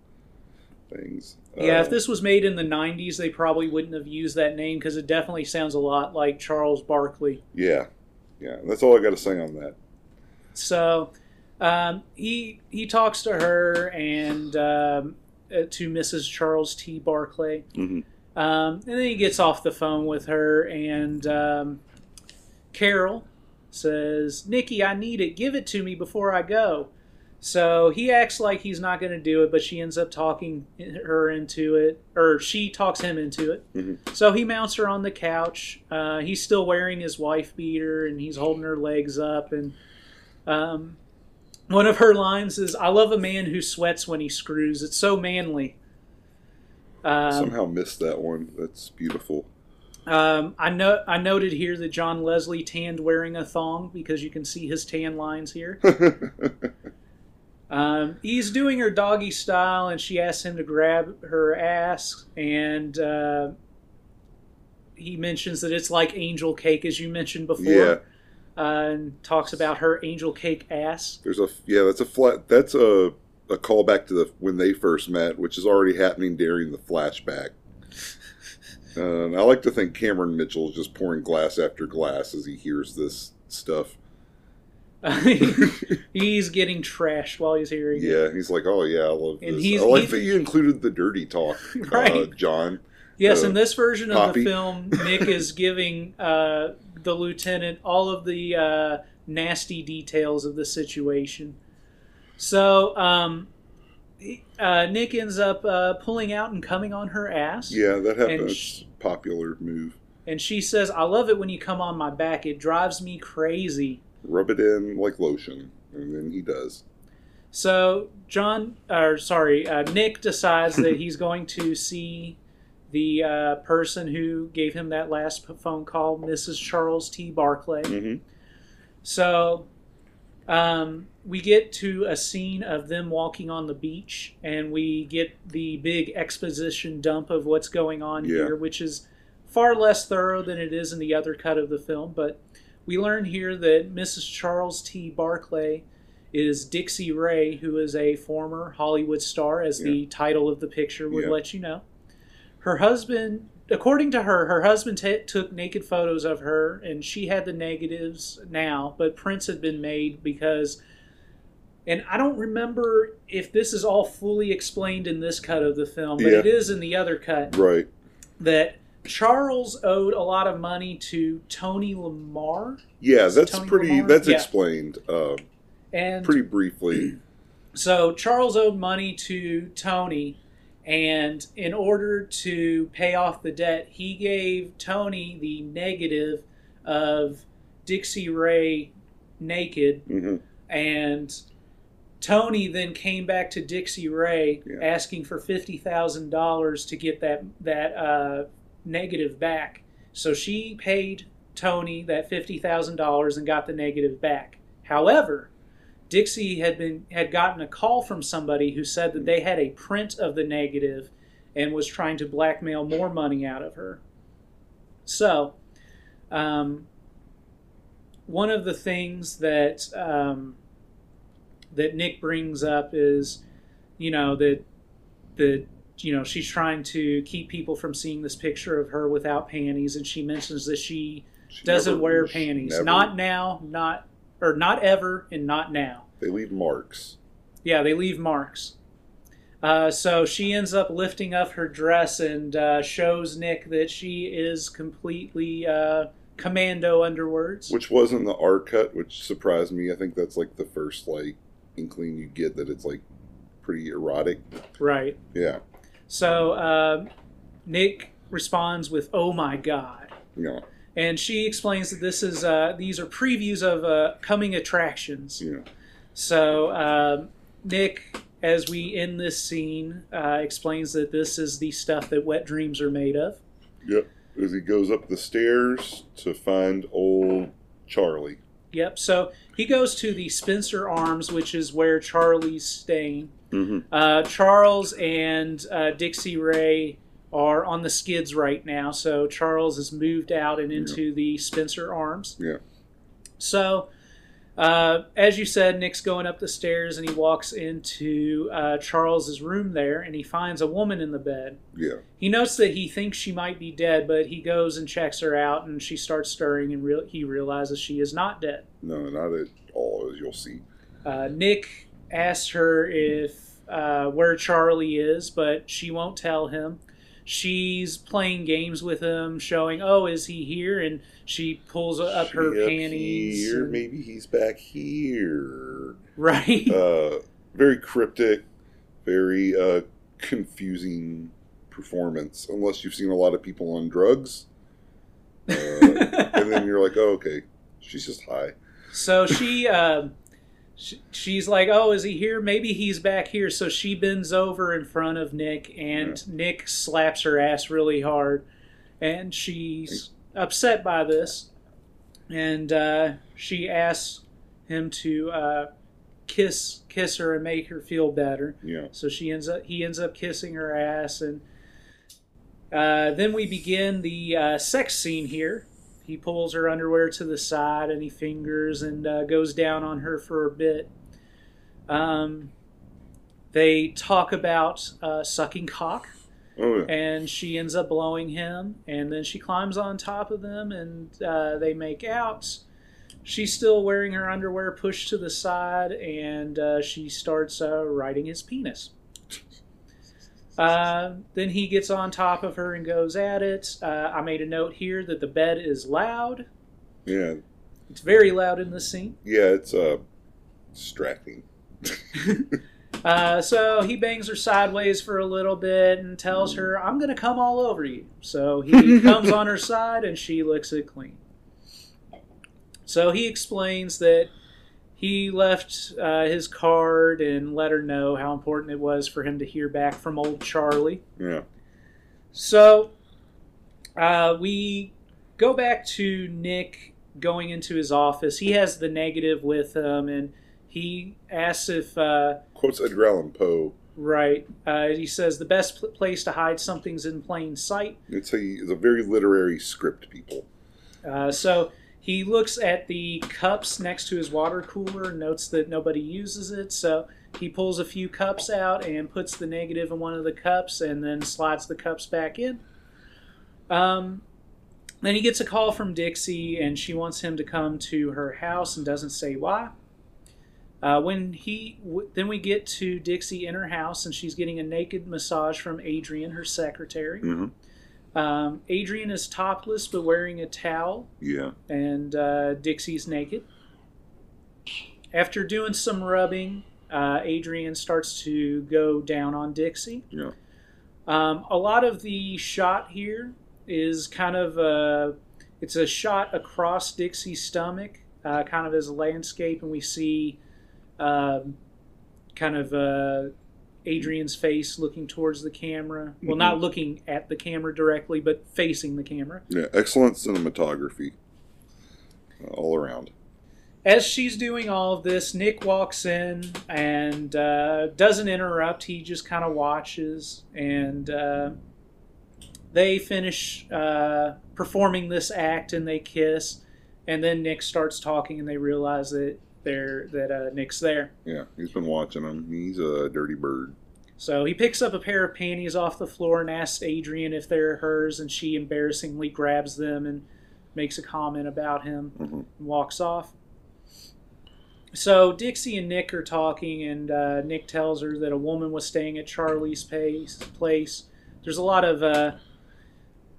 things. yeah, Uh, if this was made in the '90s, they probably wouldn't have used that name because it definitely sounds a lot like Charles Barkley. yeah, yeah, that's all I got to say on that. So um, he he talks to her and um, uh, to Mrs. Charles T. Barclay. hmm Um, and then he gets off the phone with her, and um, Carol says, Nikki, I need it. Give it to me before I go. So he acts like he's not going to do it, but she ends up talking her into it, or she talks him into it. Mhm. So he mounts her on the couch. Uh, he's still wearing his wife beater, and he's holding her legs up. And um, one of her lines is, "I love a man who sweats when he screws. It's so manly." Um, Somehow missed that one. That's beautiful. um, I know I noted here that John Leslie tanned wearing a thong because you can see his tan lines here. Um, he's doing her doggy style, and she asks him to grab her ass, and uh, he mentions that it's like angel cake, as you mentioned before, yeah, uh, and talks about her angel cake ass. there's a yeah. That's a flat. That's a a callback to the when they first met, which is already happening during the flashback. And I like to think Cameron Mitchell is just pouring glass after glass as he hears this stuff. he's getting trashed while he's hearing it. Yeah, he's like, "Oh yeah, I love And this." he's- I like that you included the dirty talk, uh, John. Yes, uh, in this version of the film, Nick is giving uh, the lieutenant all of the uh, nasty details of the situation. So um, uh, Nick ends up uh, pulling out and coming on her ass. Yeah, that happens. Popular move. And she says, I love it when you come on my back. It drives me crazy. Rub it in like lotion, and then he does. So John, or sorry, uh, Nick decides that he's going to see the uh, person who gave him that last phone call, Mrs. Charles T. Barclay. hmm So um, we get to a scene of them walking on the beach, and we get the big exposition dump of what's going on Yeah. here, which is far less thorough than it is in the other cut of the film. But we learn here that Mrs. Charles T. Barclay is Dixie Ray, who is a former Hollywood star, as the title of the picture would Yeah. let you know. Her husband, according to her, her husband ta took naked photos of her, and she had the negatives now, but prints had been made because. And I don't remember if this is all fully explained in this cut of the film, but Yeah. it is in the other cut Right. that Charles owed a lot of money to Tony Lamar, Yeah, that's Tony pretty. Lamar? That's Yeah. explained. Uh, And pretty briefly. so Charles owed money to Tony, and in order to pay off the debt, he gave Tony the negative of Dixie Ray naked, hmm and Tony then came back to Dixie Ray Yeah. asking for fifty thousand dollars to get that that uh, negative back. So she paid Tony that fifty thousand dollars and got the negative back. However, Dixie had been had gotten a call from somebody who said that they had a print of the negative and was trying to blackmail more money out of her. So, um, one of the things that um, that Nick brings up is, you know, that that you know she's trying to keep people from seeing this picture of her without panties, and she mentions that she She doesn't never- wear panties, never- not now, not or not ever, and not now. They leave marks. Yeah, they leave marks. Uh, so she ends up lifting up her dress and uh, shows Nick that she is completely uh, commando underwords. which wasn't the R cut, which surprised me. I think that's like the first like inkling you get that it's like pretty erotic. right. Yeah, So um Nick responds with "Oh my God," yeah, and she explains that this is uh, these are previews of uh, coming attractions. yeah. So um, Nick, as we end this scene, uh, explains that this is the stuff that wet dreams are made of. Yep. As he goes up the stairs to find old Charlie. Yep. So he goes to the Spencer Arms, which is where Charlie's staying. Mm-hmm. Uh, Charles and uh, Dixie Ray are on the skids right now. So Charles has moved out and into the Spencer Arms. Yeah. So, uh, as you said, Nick's going up the stairs and he walks into uh, Charles's room there and he finds a woman in the bed. Yeah. He notes that he thinks she might be dead, but he goes and checks her out and she starts stirring and real he realizes she is not dead. No, not at all, as you'll see. Uh, Nick asks her if uh, where Charlie is, but she won't tell him. She's playing games with him, showing, "Oh, is he here?" And she pulls up her up panties. Here, and- maybe he's back here. right? Uh, very cryptic, very uh, confusing performance. Unless you've seen a lot of people on drugs, uh, and then you're like, oh, okay, she's just high. so she, uh, sh- she's like, "Oh, is he here? Maybe he's back here." So she bends over in front of Nick, and Nick slaps her ass really hard, and she's upset by this, and uh, she asks him to uh, kiss kiss her and make her feel better. Yeah. So she ends up he ends up kissing her ass, and uh, then we begin the uh, sex scene here. He pulls her underwear to the side and he fingers and uh, goes down on her for a bit. Um, they talk about uh, sucking cock, Oh, yeah. and she ends up blowing him, and then she climbs on top of them and uh, they make out. She's still wearing her underwear pushed to the side, and uh, she starts uh, riding his penis. Uh, then he gets on top of her and goes at it. Uh, I made a note here that the bed is loud. Yeah. It's very loud in this scene. Yeah, it's uh, distracting. Uh, so he bangs her sideways for a little bit and tells her, I'm going to come all over you. So he comes on her side and she licks it clean. So he explains that he left uh, his card and let her know how important it was for him to hear back from old Charlie. Yeah. So uh, we go back to Nick going into his office. He has the negative with him and he asks if. Uh, Quotes Edgar Allan Poe. Right. Uh, he says the best pl- place to hide something's in plain sight. It's a, it's a very literary script, people. Uh, so he looks at the cups next to his water cooler and notes that nobody uses it. So he pulls a few cups out and puts the negative in one of the cups and then slides the cups back in. Um, then he gets a call from Dixie and she wants him to come to her house and doesn't say why. Uh, when he w- then we get to Dixie in her house and she's getting a naked massage from Adrian, her secretary. Mm-hmm. Um, Adrian is topless but wearing a towel, Yeah. and uh, Dixie's naked. after doing some rubbing, uh, Adrian starts to go down on Dixie. Yeah. Um, a lot of the shot here is kind of a, it's a shot across Dixie's stomach, uh, kind of as a landscape, and we see um, kind of uh, Adrian's face looking towards the camera. Well, Mhm. not looking at the camera directly, but facing the camera. Yeah. Excellent cinematography uh, all around. As she's doing all of this, Nick walks in and uh, doesn't interrupt. He just kind of watches, and uh, they finish uh, performing this act, and they kiss. And then Nick starts talking, and they realize that they're that uh, Nick's there. Yeah. He's been watching him. He's a dirty bird. So he picks up a pair of panties off the floor and asks Adrian if they're hers, and she embarrassingly grabs them and makes a comment about him Mhm. and walks off. So Dixie and Nick are talking, and uh, Nick tells her that a woman was staying at Charlie's pace, place. There's a lot of uh,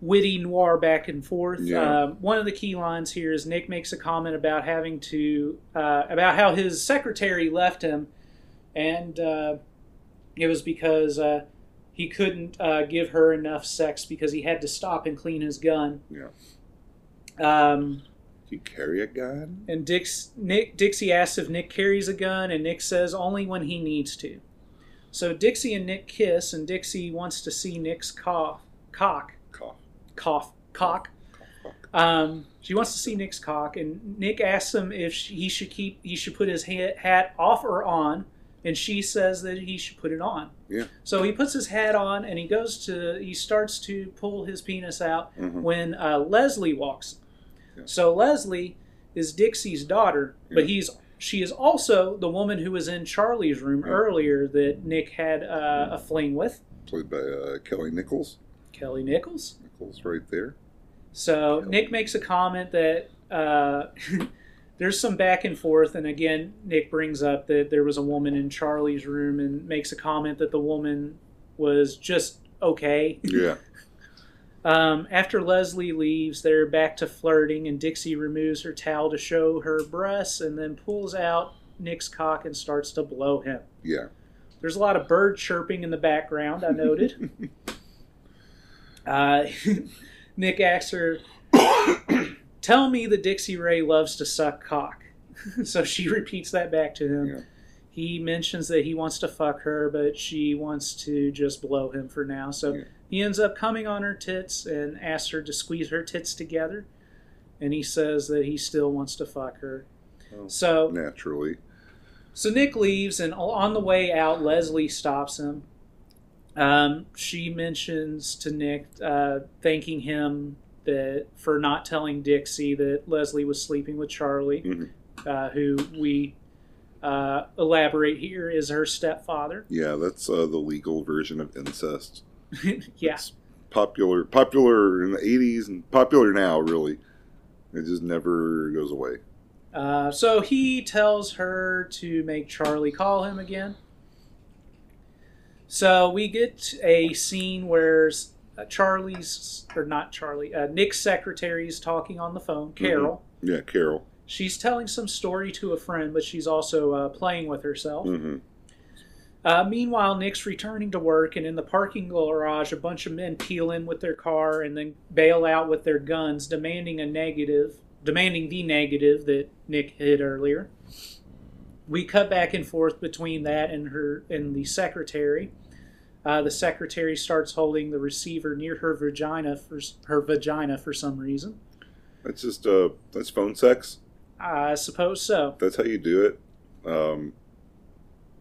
witty noir back and forth. Yeah. Um, one of the key lines here is Nick makes a comment about having to uh, about how his secretary left him, and uh, it was because uh, he couldn't uh, give her enough sex because he had to stop and clean his gun. Yeah. Um, Do you carry a gun? and Dix, Nick, Dixie asks if Nick carries a gun, and Nick says only when he needs to. So Dixie and Nick kiss, and Dixie wants to see Nick's cough, cock, Cough. cock. Um, she wants to see Nick's cock, and Nick asks him if she, he should keep he should put his ha- hat off or on, and she says that he should put it on. Yeah. So he puts his hat on, and he goes to he starts to pull his penis out Mhm. when uh, Leslie walks. Yeah. So Leslie is Dixie's daughter, but he's she is also the woman who was in Charlie's room Yeah. earlier that Nick had uh, a fling with, Played by uh, Kelly Nichols. Kelly Nichols. Nichols right there. So Kelly. Nick makes a comment that uh, there's some back and forth, and again, Nick brings up that there was a woman in Charlie's room and makes a comment that the woman was just okay. Yeah. Um, after Leslie leaves, they're back to flirting, and Dixie removes her towel to show her breasts and then pulls out Nick's cock and starts to blow him. Yeah. There's a lot of bird chirping in the background, I noted. uh, Nick asks her, Tell me the Dixie Ray loves to suck cock. so she repeats that back to him. Yeah. He mentions that he wants to fuck her, but she wants to just blow him for now. So Yeah. he ends up coming on her tits and asks her to squeeze her tits together. And he says that he still wants to fuck her. Oh. So Naturally. so Nick leaves, and on the way out, Leslie stops him. Um, she mentions to Nick, uh, thanking him that for not telling Dixie that Leslie was sleeping with Charlie, Mhm. uh, who we uh, elaborate here is her stepfather. Yeah, that's uh, the legal version of incest. yeah, It's popular, popular in the '80s and popular now. Really, it just never goes away. Uh, so he tells her to make Charlie call him again. So we get a scene where uh, Charlie's, or not Charlie, uh, Nick's secretary is talking on the phone, Carol. Yeah, Carol. She's telling some story to a friend, but she's also uh, playing with herself. hmm Uh, meanwhile, Nick's returning to work, and in the parking garage, a bunch of men peel in with their car and then bail out with their guns, demanding a negative, demanding the negative that Nick hid earlier. We cut back and forth between that and her and the secretary. Uh, the secretary starts holding the receiver near her vagina for her vagina for some reason. That's just uh, that's phone sex. I suppose so. That's how you do it. Um,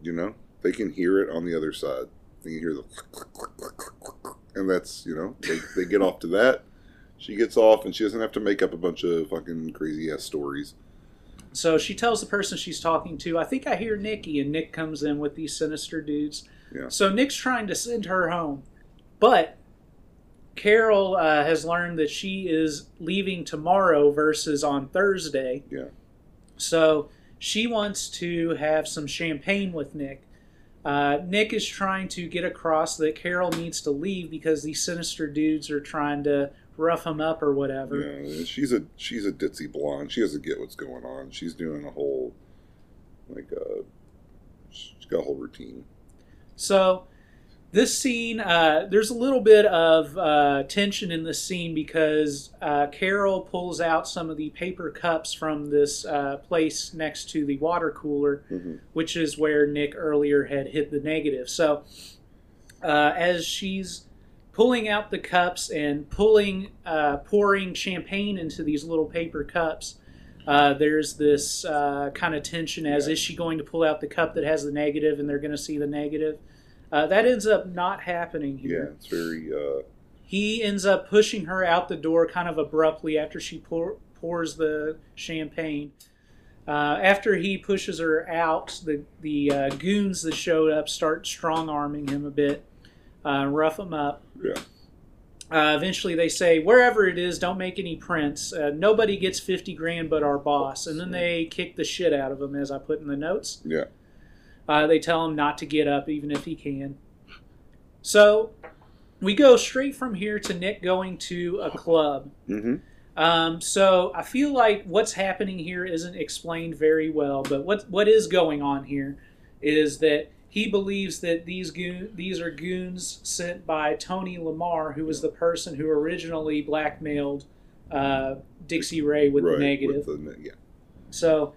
you know, they can hear it on the other side. They can hear the and that's you know they, they get off to that. She gets off, and she doesn't have to make up a bunch of fucking crazy ass stories. So she tells the person she's talking to, I think I hear Nikki, and Nick comes in with these sinister dudes. Yeah. So Nick's trying to send her home. But Carol uh, has learned that she is leaving tomorrow versus on Thursday. Yeah. So she wants to have some champagne with Nick. Uh, Nick is trying to get across that Carol needs to leave because these sinister dudes are trying to rough him up or whatever. Yeah, she's a she's a ditzy blonde. She doesn't get what's going on. She's doing a whole Like, uh, she's got a whole routine. So, this scene, uh, there's a little bit of uh, tension in this scene because uh, Carol pulls out some of the paper cups from this uh, place next to the water cooler, Mhm. which is where Nick earlier had hit the negative. So, uh, as she's pulling out the cups and pulling, uh, pouring champagne into these little paper cups, uh, there's this uh, kind of tension as Yeah. is she going to pull out the cup that has the negative and they're going to see the negative? Uh, that ends up not happening here. Yeah, it's very. Uh, He ends up pushing her out the door kind of abruptly after she pour, pours the champagne. Uh, after he pushes her out, the the uh, goons that showed up start strong arming him a bit, uh, rough them up. yeah. Uh, eventually, they say, wherever it is, don't make any prints. Uh, nobody gets 50 grand but our boss. And then they kick the shit out of him, as I put in the notes. Yeah. Uh, they tell him not to get up, even if he can. So we go straight from here to Nick going to a club. Mm-hmm. Um, so I feel like what's happening here isn't explained very well, but what what is going on here is that he believes that these goon, these are goons sent by Tony Lamar, who was the person who originally blackmailed uh, Dixie Ray with the negative. With the, yeah. So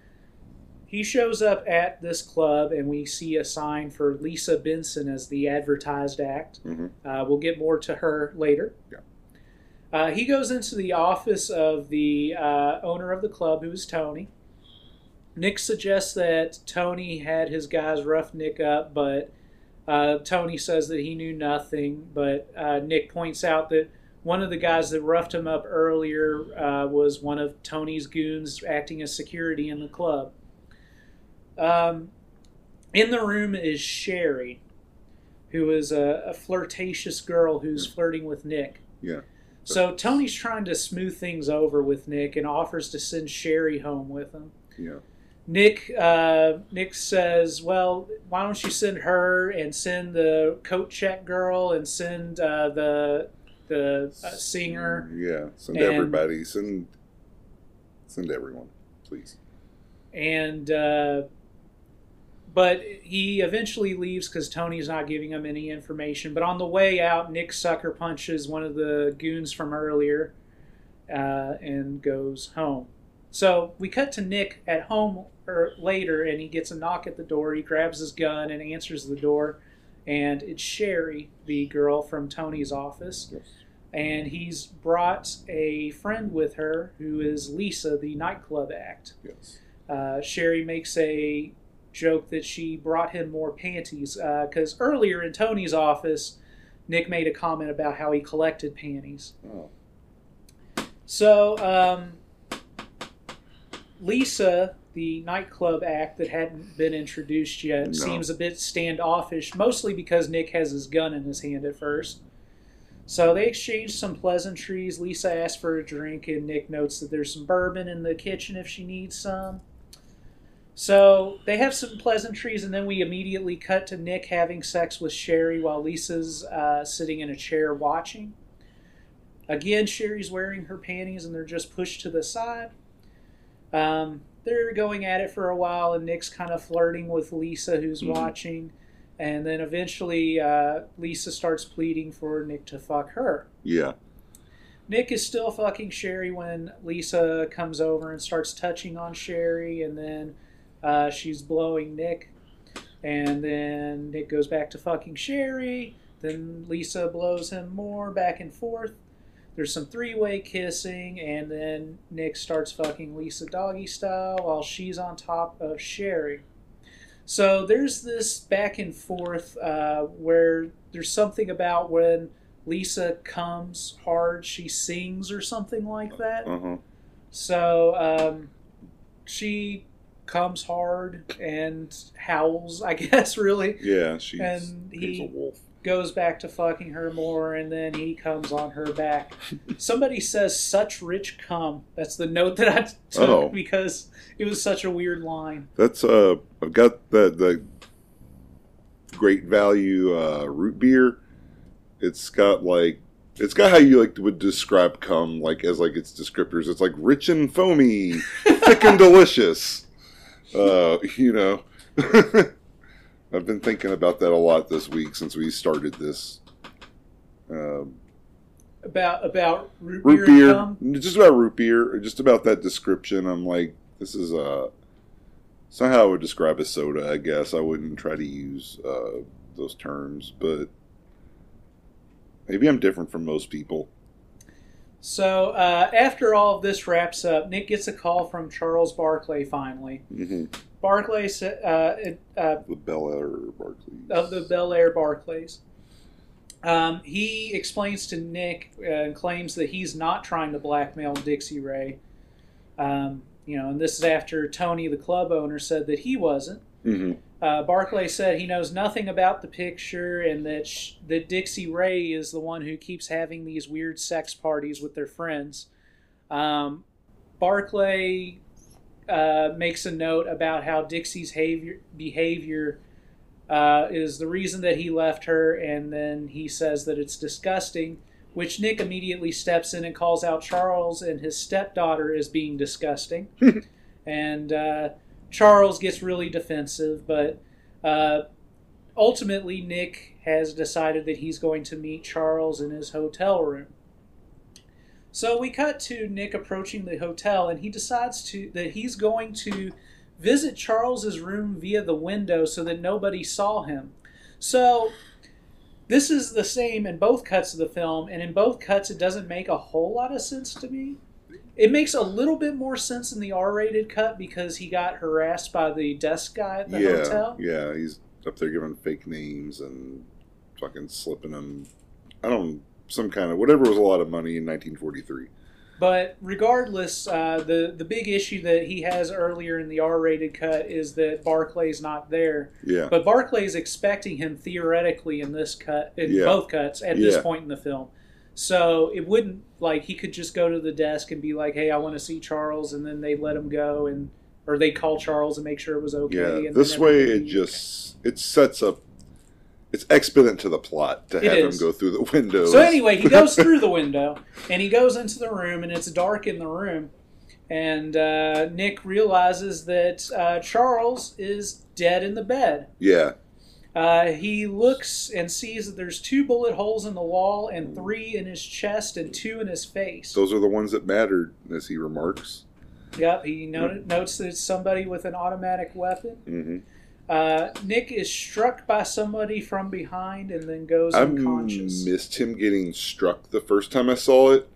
he shows up at this club, and we see a sign for Lisa Benson as the advertised act. Mhm. Uh, we'll get more to her later. Yeah. Uh, he goes into the office of the uh, owner of the club, who is Tony. Nick suggests that Tony had his guys rough Nick up, but uh, Tony says that he knew nothing. But uh, Nick points out that one of the guys that roughed him up earlier uh, was one of Tony's goons acting as security in the club. Um, in the room is Sherry, who is a, a flirtatious girl who's flirting with Nick. Yeah. So Tony's trying to smooth things over with Nick and offers to send Sherry home with him. Yeah. Nick uh, Nick says, "Well, why don't you send her and send the coat check girl and send uh, the the uh, singer Yeah. Send And- everybody. Send. Send everyone, please. and uh, but he eventually leaves because Tony's not giving him any information. But on the way out, Nick sucker punches one of the goons from earlier uh, and goes home. So we cut to Nick at home or later, and he gets a knock at the door. He grabs his gun and answers the door, and it's Sherry, the girl from Tony's office. Yes. And he's brought a friend with her who is Lisa, the nightclub act. Yes. Uh, Sherry makes a joke that she brought him more panties because earlier in Tony's office, Nick made a comment about how he collected panties. Oh. So, um, Lisa, the nightclub act that hadn't been introduced yet, No. seems a bit standoffish, mostly because Nick has his gun in his hand at first. So they exchange some pleasantries. Lisa asks for a drink, and Nick notes that there's some bourbon in the kitchen if she needs some. So they have some pleasantries, and then we immediately cut to Nick having sex with Sherry while Lisa's uh, sitting in a chair watching. Again, Sherry's wearing her panties, and they're just pushed to the side. Um, they're going at it for a while, and Nick's kind of flirting with Lisa, who's Mhm. watching. And then eventually, uh, Lisa starts pleading for Nick to fuck her. Yeah. Nick is still fucking Sherry when Lisa comes over and starts touching on Sherry, and then uh, she's blowing Nick. And then Nick goes back to fucking Sherry. Then Lisa blows him more back and forth. There's some three way kissing, and then Nick starts fucking Lisa doggy style while she's on top of Sherry. So there's this back and forth uh, where there's something about when Lisa comes hard, she sings or something like that. Huh. So um, she comes hard and howls, I guess, really. Yeah. She's, And he- a wolf. Goes back to fucking her more, and then he comes on her back. Somebody says, such rich cum. That's the note that I took Oh. because it was such a weird line. That's uh, I've got the the great value uh, root beer. It's got like it's got how you like would describe cum like as like its descriptors. It's like rich and foamy, thick and delicious. Uh, you know, I've been thinking about that a lot this week since we started this. Um, about about root, root beer, beer, just about root beer, just about that description. I'm like, this is a. Somehow I would describe a soda. I guess I wouldn't try to use uh, those terms, but maybe I'm different from most people. So uh, after all of this wraps up, Nick gets a call from Charles Barclay finally. hmm Barclay sa- uh, uh, The Bel Air Barclays. of the Bel Air Barclays. Um, he explains to Nick uh, and claims that he's not trying to blackmail Dixie Ray. Um, you know, and this is after Tony, the club owner, said that he wasn't. hmm Uh, Barclay said he knows nothing about the picture and that sh- that Dixie Ray is the one who keeps having these weird sex parties with their friends. Um, Barclay uh, makes a note about how Dixie's behavior, behavior uh, is the reason that he left her, and then he says that it's disgusting. Which Nick immediately steps in and calls out Charles and his stepdaughter as being disgusting. and uh, Charles gets really defensive, but uh, ultimately, Nick has decided that he's going to meet Charles in his hotel room. So we cut to Nick approaching the hotel, and he decides to that he's going to visit Charles's room via the window so that nobody saw him. So this is the same in both cuts of the film, and in both cuts, it doesn't make a whole lot of sense to me. It makes a little bit more sense in the R-rated cut because he got harassed by the desk guy at the yeah, hotel. yeah, he's up there giving fake names and fucking slipping them. I don't some kind of whatever was a lot of money in 1943. But regardless, uh, the the big issue that he has earlier in the R-rated cut is that Barclay's not there. Yeah, But Barclay's expecting him theoretically in this cut, in Yeah. both cuts, at this point in the film. So it wouldn't like he could just go to the desk and be like, "Hey, I want to see Charles," and then they let him go, and or they call Charles and make sure it was okay. yeah. This way, it just it sets up. It's expedient to the plot to It have him go through the window. So anyway, he goes through the window and he goes into the room, and it's dark in the room. And uh, Nick realizes that uh, Charles is dead in the bed. yeah, Uh, he looks and sees that there's two bullet holes in the wall, and three in his chest, and two in his face. those are the ones that mattered, as he remarks. Yep, he not- notes that it's somebody with an automatic weapon. hmm Uh, Nick is struck by somebody from behind and then goes I unconscious. I missed him getting struck the first time I saw it,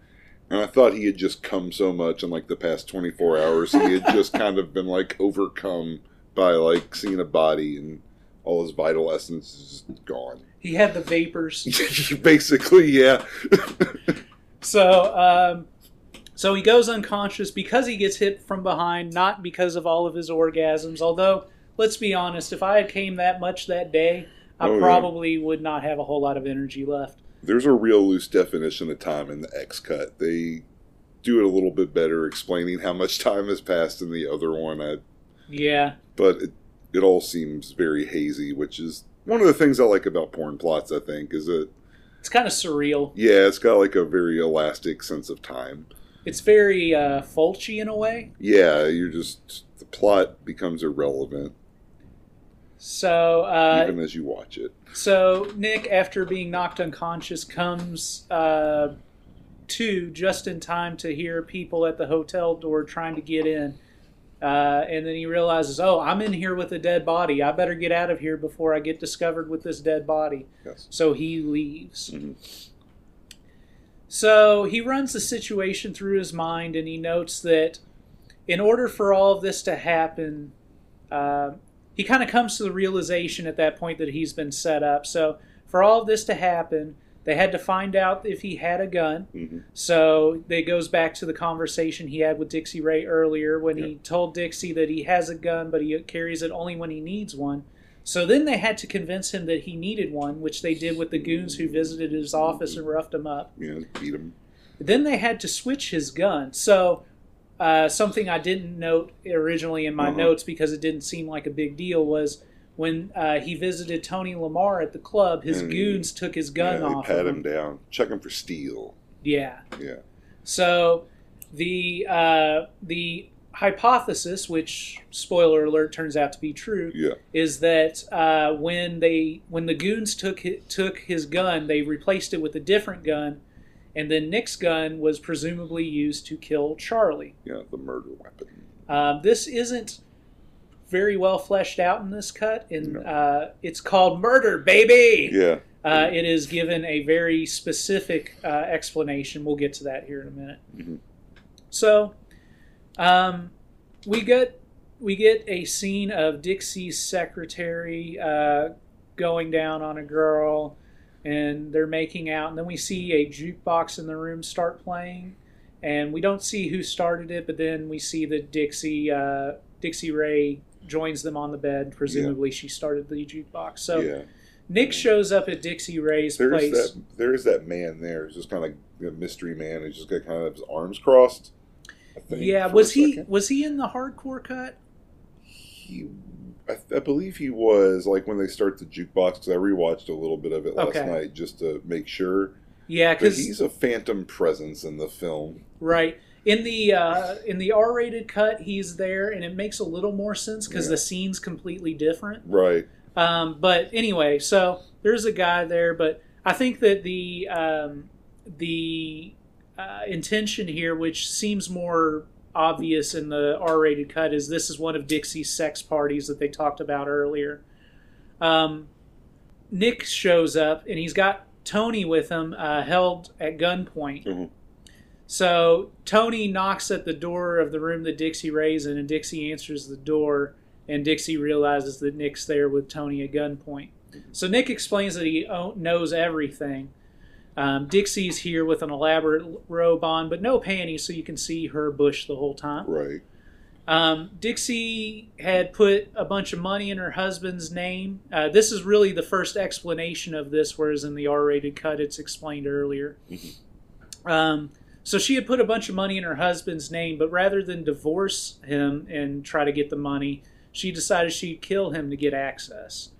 and I thought he had just come so much in like the past 24 hours. He had just kind of been like overcome by like seeing a body and all his vital essence is gone. he had the vapors. Basically, yeah. So, um, so he goes unconscious because he gets hit from behind, not because of all of his orgasms. Although, let's be honest, if I had came that much that day, I Oh, yeah. probably would not have a whole lot of energy left. There's a real loose definition of time in the X cut. They do it a little bit better, explaining how much time has passed in the other one. I, Yeah, but it, it all seems very hazy, which is one of the things I like about porn plots. I think is that it's kind of surreal. yeah, it's got like a very elastic sense of time. It's very uh, Fulci in a way. Yeah, you're just the plot becomes irrelevant So, uh, even as you watch it. So Nick, after being knocked unconscious, comes uh, to just in time to hear people at the hotel door trying to get in. Uh, and then he realizes, oh, I'm in here with a dead body. I better get out of here before I get discovered with this dead body. Yes. So he leaves. Mhm. So he runs the situation through his mind and he notes that in order for all of this to happen, uh, he kind of comes to the realization at that point that he's been set up. So for all of this to happen, they had to find out if he had a gun. hmm So it goes back to the conversation he had with Dixie Ray earlier when he told Dixie that he has a gun, but he carries it only when he needs one. So then they had to convince him that he needed one, which they did with the goons who visited his office and roughed him up. Yeah, beat him. Then they had to switch his gun. So uh, something I didn't note originally in my Uh-huh. notes because it didn't seem like a big deal was when uh, he visited Tony Lamar at the club, his Mm. goons took his gun yeah, they off. pat him him. down, check him for steel. Yeah. Yeah. So the uh, the hypothesis, which spoiler alert turns out to be true, Yeah. is that uh, when they when the goons took took his gun, they replaced it with a different gun, and then Nick's gun was presumably used to kill Charlie. Yeah. The murder weapon. Um, this isn't very well fleshed out in this cut, and No. uh, it's called Murder, baby. Yeah. Uh, it is given a very specific uh, explanation. We'll get to that here in a minute. Mhm. So, um, we get we get a scene of Dixie's secretary uh, going down on a girl, and they're making out, and then we see a jukebox in the room start playing, and we don't see who started it, but then we see that Dixie uh, Dixie Ray joins them on the bed. Presumably, she started the jukebox. So. yeah. Nick shows up at Dixie Ray's There's place. that. There's that man there. Just kind of like a mystery man. He's just got kind of his arms crossed. I think, yeah, was he was he in the hardcore cut? He, I, I believe he was like when they start the jukebox because I rewatched a little bit of it last Okay. night just to make sure. Yeah, because he's a phantom presence in the film. right in the uh, in the R-rated cut, he's there, and it makes a little more sense because Yeah. the scene's completely different. Right. Um, but anyway, so there's a guy there, but I think that the um, the uh, intention here, which seems more obvious in the R-rated cut, is this is one of Dixie's sex parties that they talked about earlier. Um, Nick shows up and he's got Tony with him, uh, held at gunpoint. Mhm. So Tony knocks at the door of the room that Dixie Ray's in, and Dixie answers the door, and Dixie realizes that Nick's there with Tony at gunpoint. So Nick explains that he knows everything. Um, Dixie's here with an elaborate robe on, but no panties, so you can see her bush the whole time. Right. Um, Dixie had put a bunch of money in her husband's name. Uh, this is really the first explanation of this, whereas in the R-rated cut, it's explained earlier. Um, so she had put a bunch of money in her husband's name, but rather than divorce him and try to get the money, she decided she'd kill him to get access.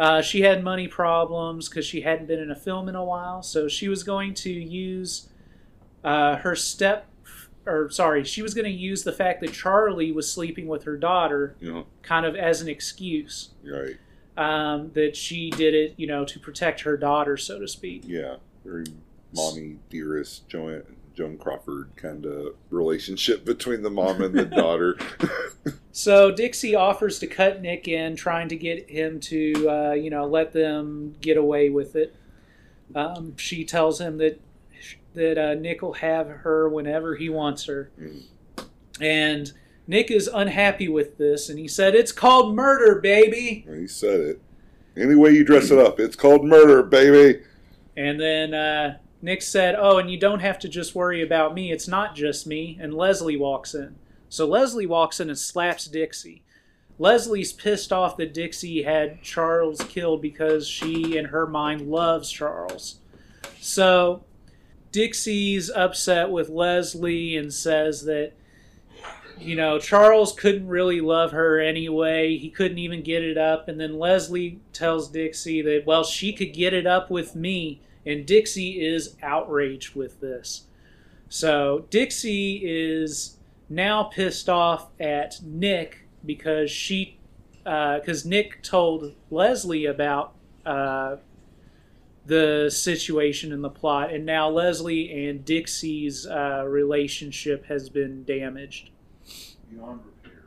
Uh, she had money problems because she hadn't been in a film in a while, so she was going to use uh, her step, or sorry, she was going to use the fact that Charlie was sleeping with her daughter know. kind of as an excuse Right. um, that she did it, you know, to protect her daughter, so to speak. Yeah. Very mommy dearest Joan Joan Crawford kind of relationship between the mom and the daughter. So Dixie offers to cut Nick in, trying to get him to, uh, you know, let them get away with it. Um, she tells him that that uh, Nick will have her whenever he wants her, Mm. and Nick is unhappy with this, and he said, "It's called murder, baby." he said it. Any way you dress it up, it's called murder, baby. And then uh, Nick said, "Oh, and you don't have to just worry about me. It's not just me." And Leslie walks in. So Leslie walks in and slaps Dixie. Leslie's pissed off that Dixie had Charles killed because she, in her mind, loves Charles. So Dixie's upset with Leslie and says that, you know, Charles couldn't really love her anyway. He couldn't even get it up. And then Leslie tells Dixie that, well, she could get it up with me. And Dixie is outraged with this. So Dixie is now pissed off at Nick because she, because Nick told Leslie about uh, the situation and the plot, and now Leslie and Dixie's uh, relationship has been damaged, Beyond repair.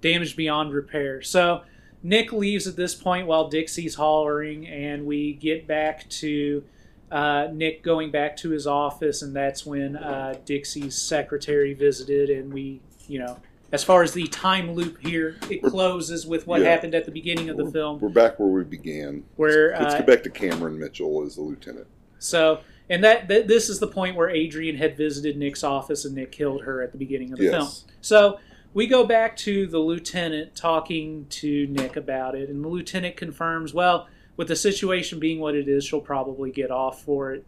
damaged beyond repair. So Nick leaves at this point while Dixie's hollering, and we get back to uh, Nick going back to his office, and that's when uh, Dixie's secretary visited, and we, you know, as far as the time loop here, it closes with what Yeah. happened at the beginning of the film, We're back where we began. where Let's uh, get back to Cameron Mitchell as the lieutenant. so. And that, that this is the point where Adrian had visited Nick's office and Nick killed her at the beginning of the film. Yes. So we go back to the lieutenant talking to Nick about it, and the lieutenant confirms, well, with the situation being what it is, she'll probably get off for it.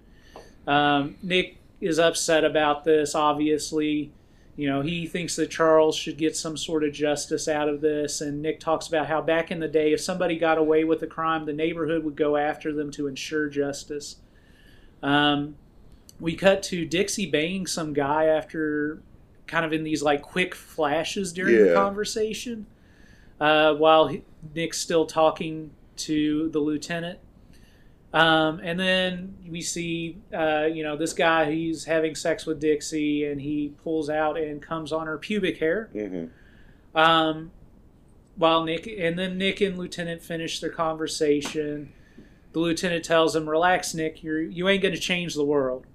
Um, Nick is upset about this, obviously. You know, he thinks that Charles should get some sort of justice out of this, and Nick talks about how back in the day, if somebody got away with a crime, the neighborhood would go after them to ensure justice. Um, we cut to Dixie banging some guy after kind of in these like quick flashes during the conversation, uh, while he, Nick's still talking to the lieutenant. Um, and then we see, uh, you know, this guy. He's having sex with Dixie, and he pulls out and comes on her pubic hair. hmm Um, while Nick and then Nick and Lieutenant finish their conversation. The lieutenant tells him, "Relax, Nick. You're you ain't going to change the world."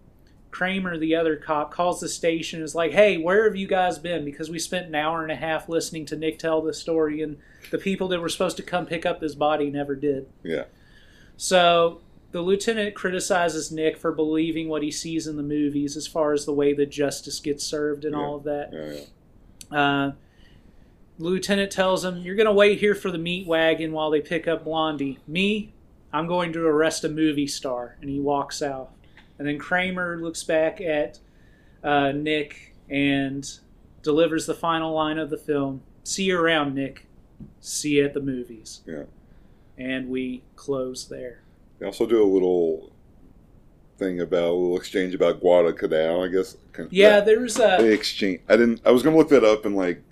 Kramer, the other cop, calls the station. and Is like, "Hey, where have you guys been? Because we spent an hour and a half listening to Nick tell this story, and the people that were supposed to come pick up this body never did." Yeah. So the lieutenant criticizes Nick for believing what he sees in the movies, as far as the way that justice gets served and Yeah. all of that. Yeah, yeah. Uh, Lieutenant tells him, You're going to wait here for the meat wagon while they pick up Blondie. Me, I'm going to arrest a movie star. And he walks out. And then Kramer looks back at uh, Nick and delivers the final line of the film See you around, Nick. See you at the movies. Yeah. And we close there. They also do a little thing about a little exchange about Guadalcanal, I guess. Yeah, there's a. they exchange. I didn't. I was going to look that up and like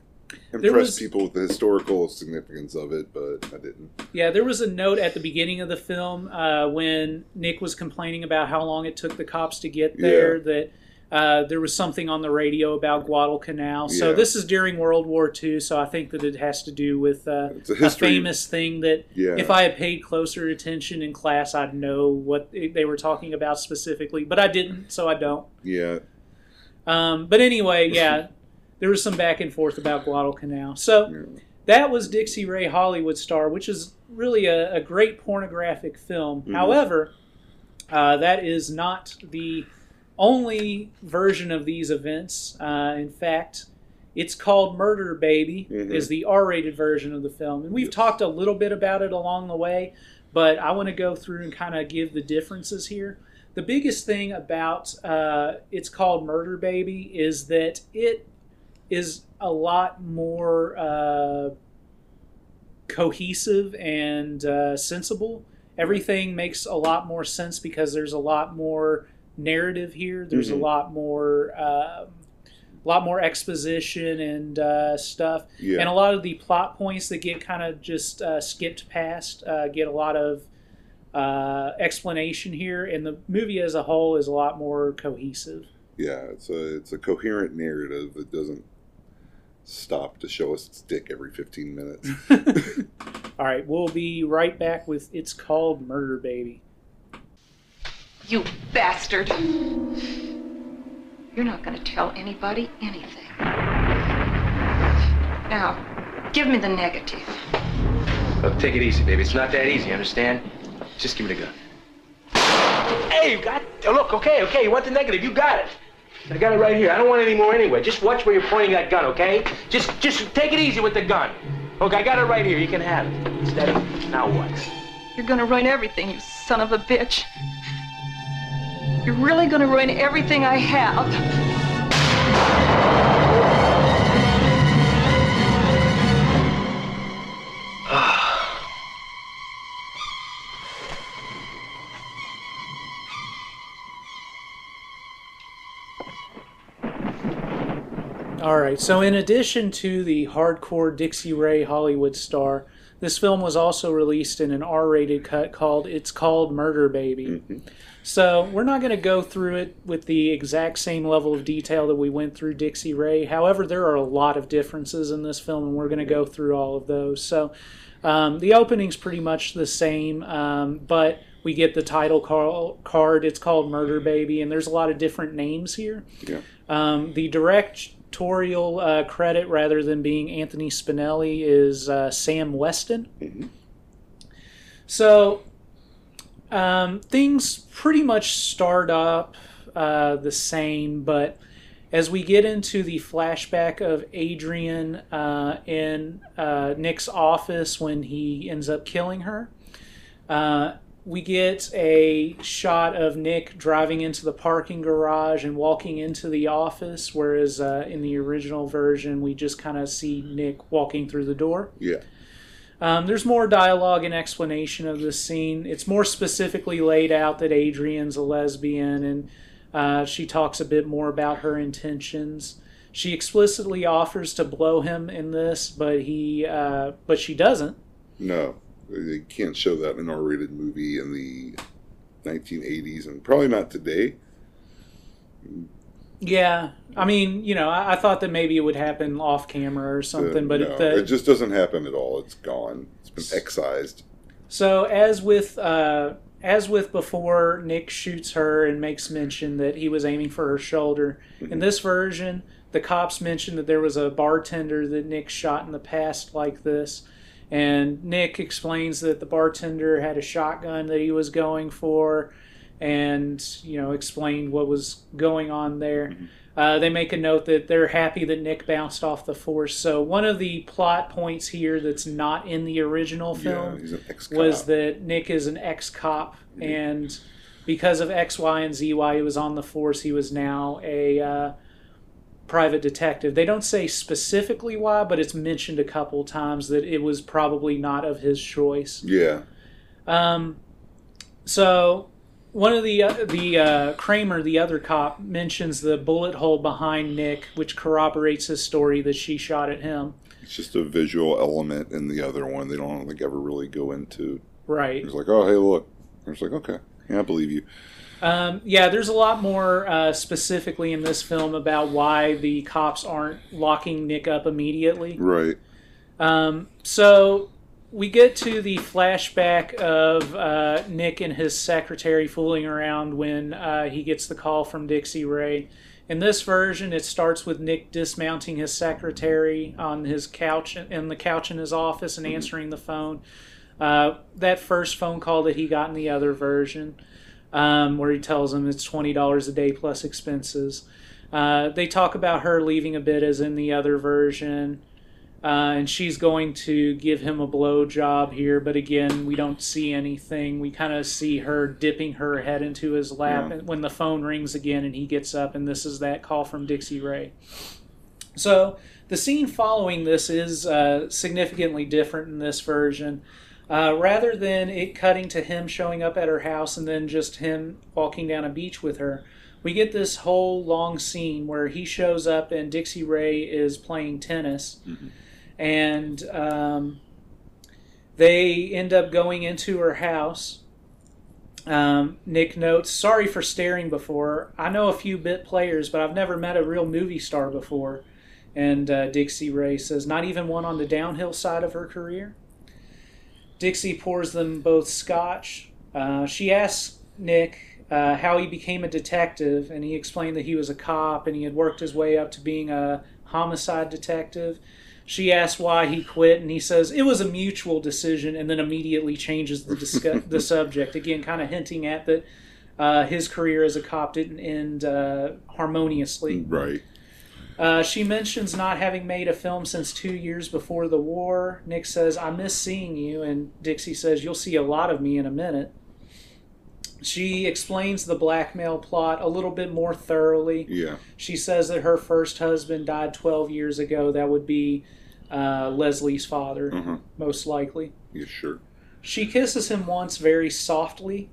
impress was- people with the historical significance of it, but I didn't. Yeah, there was a note at the beginning of the film uh, when Nick was complaining about how long it took the cops to get there. Yeah. That uh, there was something on the radio about Guadalcanal. So Yeah. this is during World War II. So I think that it has to do with uh, a a famous thing that Yeah. if I had paid closer attention in class, I'd know what they were talking about specifically. But I didn't, so I don't. yeah. Um, but anyway, yeah, there was some back and forth about Guadalcanal. So that was Dixie Ray Hollywood Star, which is really a, a great pornographic film. Mhm. However, uh, that is not the only version of these events. Uh, in fact, it's called Murder Baby, Mhm. is the R-rated version of the film, and we've Yes. talked a little bit about it along the way. But I want to go through and kind of give the differences here. The biggest thing about uh, it's called Murder Baby is that it is a lot more uh, cohesive and uh, sensible. Everything makes a lot more sense because there's a lot more narrative here. There's Mhm. a lot more, um, a lot more exposition and uh, stuff, Yeah. and a lot of the plot points that get kind of just uh, skipped past uh, get a lot of uh, explanation here. And the movie as a whole is a lot more cohesive. yeah. It's a it's a coherent narrative that doesn't stop to show us its dick every fifteen minutes. All right, we'll be right back with It's Called Murder Baby. You bastard. You're not going to tell anybody anything. Now, give me the negative. Look, take it easy, baby. It's not that easy, understand? Just give me the gun. Hey, you got. oh, Look, okay, okay. You want the negative? You got it. I got it right here. I don't want any more anyway. Just watch where you're pointing that gun, okay? Just, just take it easy with the gun. Look, I got it right here. You can have it. Steady. Now what? You're to ruin everything, you son of a bitch. You're really to ruin everything I have. All right, so in addition to the hardcore Dixie Ray Hollywood star, this film was also released in an R rated cut called It's Called Murder Baby. So we're not going to go through it with the exact same level of detail that we went through Dixie Ray. However, there are a lot of differences in this film, and we're going to go through all of those. So um, the opening's pretty much the same, um, but we get the title car- card. It's called Murder Baby, and there's a lot of different names here. Yeah. Um, the directorial uh, credit, rather than being Anthony Spinelli, is uh, Sam Weston. Mhm. So um, things pretty much start up uh, the same, but as we get into the flashback of Adrian uh, in uh, Nick's office when he ends up killing her, uh, we get a shot of Nick driving into the parking garage and walking into the office, whereas uh, in the original version, we just kind of see Nick walking through the door. Yeah. Um, there's more dialogue and explanation of this scene. It's more specifically laid out that Adrian's a lesbian, and uh, she talks a bit more about her intentions. She explicitly offers to blow him in this, but he, uh, but she doesn't. No, they can't show that in an R-rated movie in the 1980s, and probably not today. Yeah, I mean, you know, I, I thought that maybe it would happen off camera or something, Uh, but no, it, the, it just doesn't happen at all. It's gone. It's been excised. So as with uh, as with before, Nick shoots her and makes mention that he was aiming for her shoulder. In this version, the cops mention that there was a bartender that Nick shot in the past like this, and Nick explains that the bartender had a shotgun that he was going for, and you know explained what was going on there. Uh, they make a note that they're happy that Nick bounced off the force. So one of the plot points here that's not in the original film Yeah, ex-cop. was that Nick is an ex cop, and because of X, Y, and Z, why he was on the force, he was now a uh, private detective. They don't say specifically why, but it's mentioned a couple times that it was probably not of his choice. Yeah, Um, so one of the uh, the uh, Kramer, the other cop, mentions the bullet hole behind Nick, which corroborates his story that she shot at him. it's just a visual element in the other one. They don't like ever really go into. Right. It's like, oh, hey, look. It's like, okay, yeah, I believe you. Um, yeah, there's a lot more uh, specifically in this film about why the cops aren't locking Nick up immediately. Right. Um, so we get to the flashback of uh, Nick and his secretary fooling around when uh, he gets the call from Dixie Ray. In this version, it starts with Nick dismounting his secretary on his couch in the couch in his office and answering the phone. Uh, that first phone call that he got in the other version, um, where he tells him it's twenty dollars a day plus expenses. Uh, they talk about her leaving a bit as in the other version uh, and she's going to give him a blow job here. But again, we don't see anything. We kind of see her dipping her head into his lap Yeah. when the phone rings again, and he gets up, and this is that call from Dixie Ray. So the scene following this is uh, significantly different in this version. Uh, rather than it cutting to him showing up at her house and then just him walking down a beach with her, we get this whole long scene where he shows up and Dixie Ray is playing tennis and um, they end up going into her house. Um, Nick notes, "Sorry for staring before. I know a few bit players, but I've never met a real movie star before." And uh, Dixie Ray says, "Not even one on the downhill side of her career." Dixie pours them both scotch. Uh, she asks Nick uh, how he became a detective, and he explained that he was a cop and he had worked his way up to being a homicide detective. She asks why he quit, and he says it was a mutual decision, and then immediately changes the discuss- the subject again, kind of hinting at that uh, his career as a cop didn't end uh, harmoniously. Right. Uh, she mentions not having made a film since two years before the war. Nick says, I miss seeing you. And Dixie says, You'll see a lot of me in a minute. She explains the blackmail plot a little bit more thoroughly. Yeah. She says that her first husband died 12 years ago. That would be uh, Leslie's father, Uh-huh. most likely. Yeah, sure. She kisses him once very softly.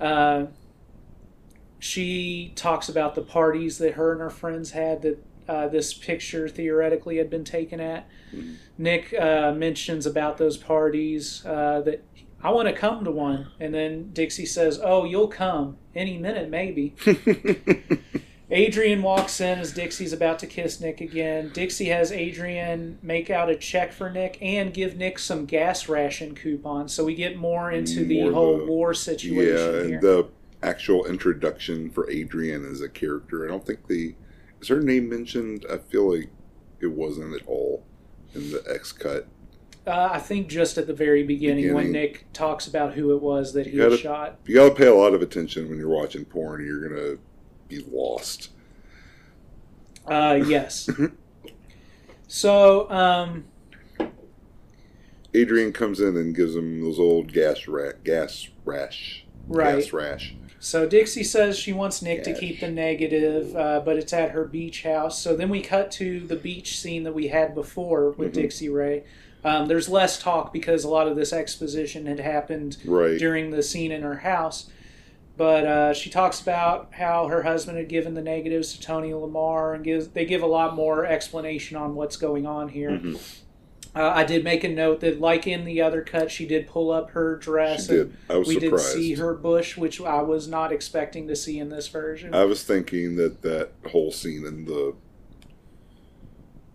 Uh, she talks about the parties that her and her friends had that uh, this picture theoretically had been taken at. Nick uh, mentions about those parties uh, that I want to come to one, and then Dixie says, "Oh, you'll come any minute, maybe." Adrian walks in as Dixie's about to kiss Nick again. Dixie has Adrian make out a check for Nick and give Nick some gas ration coupons. So we get more into the More whole a- war situation Yeah, here. and the actual introduction for Adrian as a character. I don't think the is her name mentioned. I feel like it wasn't at all in the X cut. uh, I think just at the very beginning, when Nick talks about who it was that he gotta- shot. You got to pay a lot of attention when you're watching porn. You're gonna be lost. Uh, yes. so, um, Adrian comes in and gives him those old gas ra- gas rash. Right. Gas rash. So Dixie says she wants Nick to keep the negative, uh, but it's at her beach house. So then we cut to the beach scene that we had before with Mhm. Dixie Ray. Um, there's less talk because a lot of this exposition had happened Right. during the scene in her house. but uh, she talks about how her husband had given the negatives to Tony Lamar, and gives they give a lot more explanation on what's going on here. Mm-hmm. Uh, I did make a note that, like in the other cut, she did pull up her dress. She did. I was we surprised. did see her bush, which I was not expecting to see in this version. I was thinking that that whole scene in the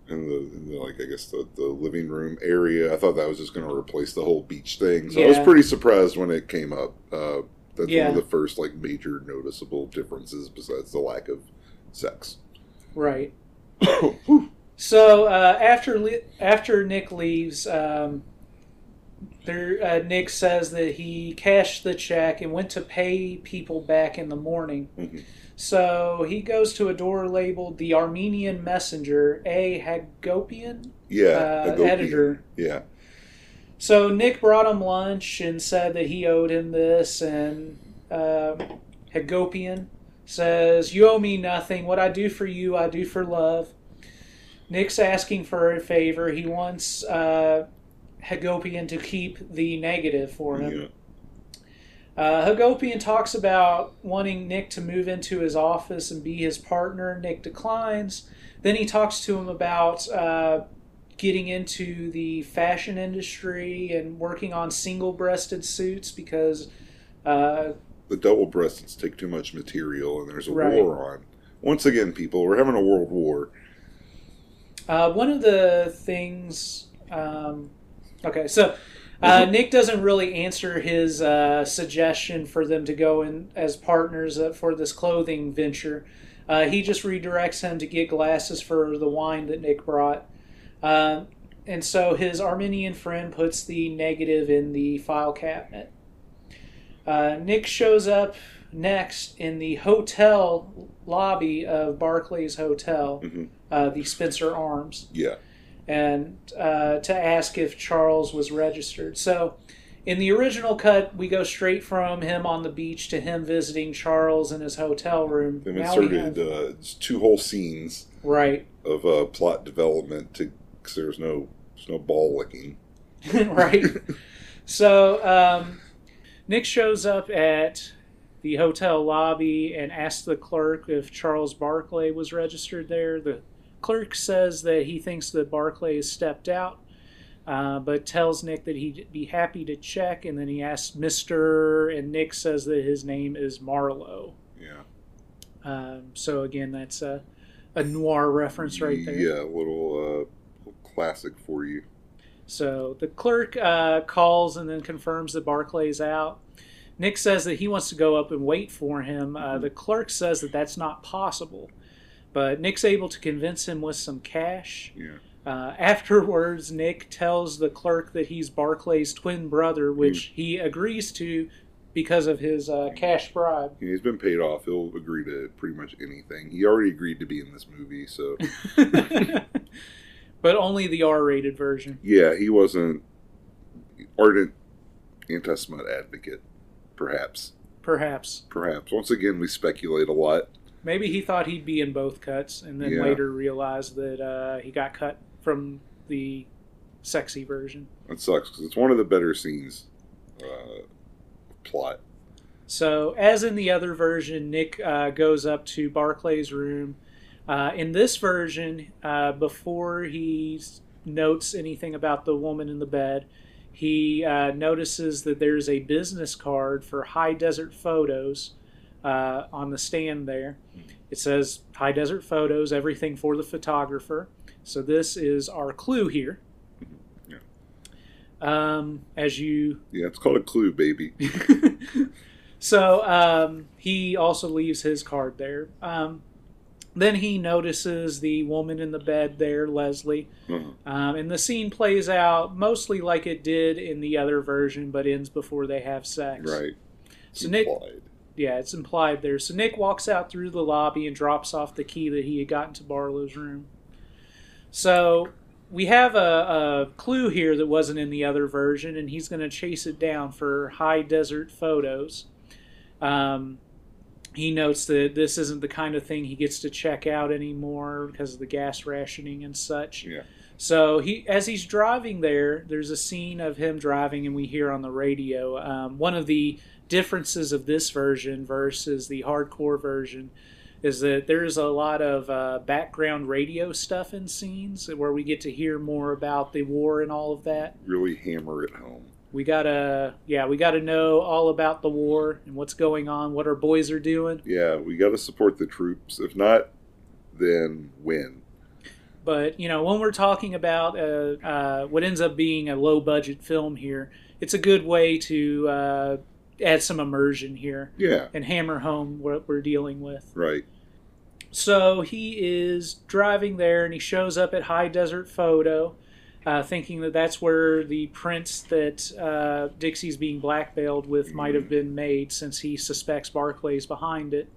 in the, in the like I guess the, the living room area, I thought that was just going to replace the whole beach thing. So I was pretty surprised when it came up. Uh, that's Yeah. one of the first like major noticeable differences besides the lack of sex. right. So uh, after after Nick leaves, um, there uh, Nick says that he cashed the check and went to pay people back in the morning. Mhm. So he goes to a door labeled "The Armenian Messenger," a Hagopian Yeah, uh, Hagopian. editor. Yeah, So Nick brought him lunch and said that he owed him this, and um Hagopian says, "You owe me nothing. What I do for you, I do for love." Nick's asking for a favor. He wants uh, Hagopian to keep the negative for him. yeah. Uh, Hagopian talks about wanting Nick to move into his office and be his partner. Nick declines. Then he talks to him about uh, getting into the fashion industry and working on single breasted suits because, uh, The double breasts take too much material, and there's a Right. war on. Once again, people, we're having a world war. Uh, one of the things. Um, okay, so. Uh, Nick doesn't really answer his uh, suggestion for them to go in as partners uh, for this clothing venture. Uh, he just redirects him to get glasses for the wine that Nick brought. Uh, and so his Armenian friend puts the negative in the file cabinet. Uh, Nick shows up next in the hotel lobby of Barclays Hotel, Mhm. Uh, the Spencer Arms Yeah, and uh, to ask if Charles was registered. So, in the original cut, we go straight from him on the beach to him visiting Charles in his hotel room. they've inserted uh, two whole scenes right, of uh, plot development to because there's no there's no ball licking. right. So, um, Nick shows up at the hotel lobby and asks the clerk if Charles Barclay was registered there. The clerk says that he thinks that Barclay has stepped out, uh, but tells Nick that he'd be happy to check. And then he asks Mr. and Nick says that his name is Marlowe. Yeah, Um, so again, that's a, a noir reference right there. Yeah, a little, uh, little classic for you. So the clerk uh, calls and then confirms that Barclay's out. Nick says that he wants to go up and wait for him. Uh, the clerk says that that's not possible, but Nick's able to convince him with some cash. Yeah, Uh, afterwards, Nick tells the clerk that he's Barclay's twin brother, which he agrees to because of his uh, cash bribe. He's been paid off. He'll agree to pretty much anything. He already agreed to be in this movie, so but only the R-rated version. yeah, he wasn't ardent anti-smut advocate. Perhaps, Perhaps. perhaps. Once again, we speculate a lot. Maybe he thought he'd be in both cuts, and then Yeah. later realized that uh, he got cut from the sexy version. It sucks because it's one of the better scenes. Uh, plot. So, as in the other version, Nick uh, goes up to Barclay's room. Uh, in this version, uh, before he notes anything about the woman in the bed, he uh, notices that there's a business card for High Desert Photos uh, on the stand there. It says High Desert Photos, everything for the photographer. So, this is our clue here. Yeah. Um, as you Yeah, it's called a clue, baby. so um, he also leaves his card there. Um, then he notices the woman in the bed there, Leslie. Uh-huh. Um, and the scene plays out mostly like it did in the other version, but ends before they have sex. Right. So Nick. Yeah, it's implied there. So Nick walks out through the lobby and drops off the key that he had gotten to Barlow's room. So we have a, a clue here that wasn't in the other version, and he's going to chase it down for high desert photos. Um, he notes that this isn't the kind of thing he gets to check out anymore because of the gas rationing and such. Yeah. So he, as he's driving there, there's a scene of him driving, and we hear on the radio um, one of the differences of this version versus the hardcore version is that there's a lot of uh, background radio stuff in scenes where we get to hear more about the war and all of that. Really hammer it home. We gotta, yeah, we gotta know all about the war and what's going on, what our boys are doing. Yeah, we got to support the troops. If not, then win. But you know, when we're talking about uh, uh, what ends up being a low budget film here, it's a good way to uh, add some immersion here Yeah, and hammer home what we're dealing with. right. So he is driving there, and he shows up at High Desert Photo, uh, thinking that that's where the prints that uh, Dixie's being blackmailed with might have been made, since he suspects Barclay's behind it.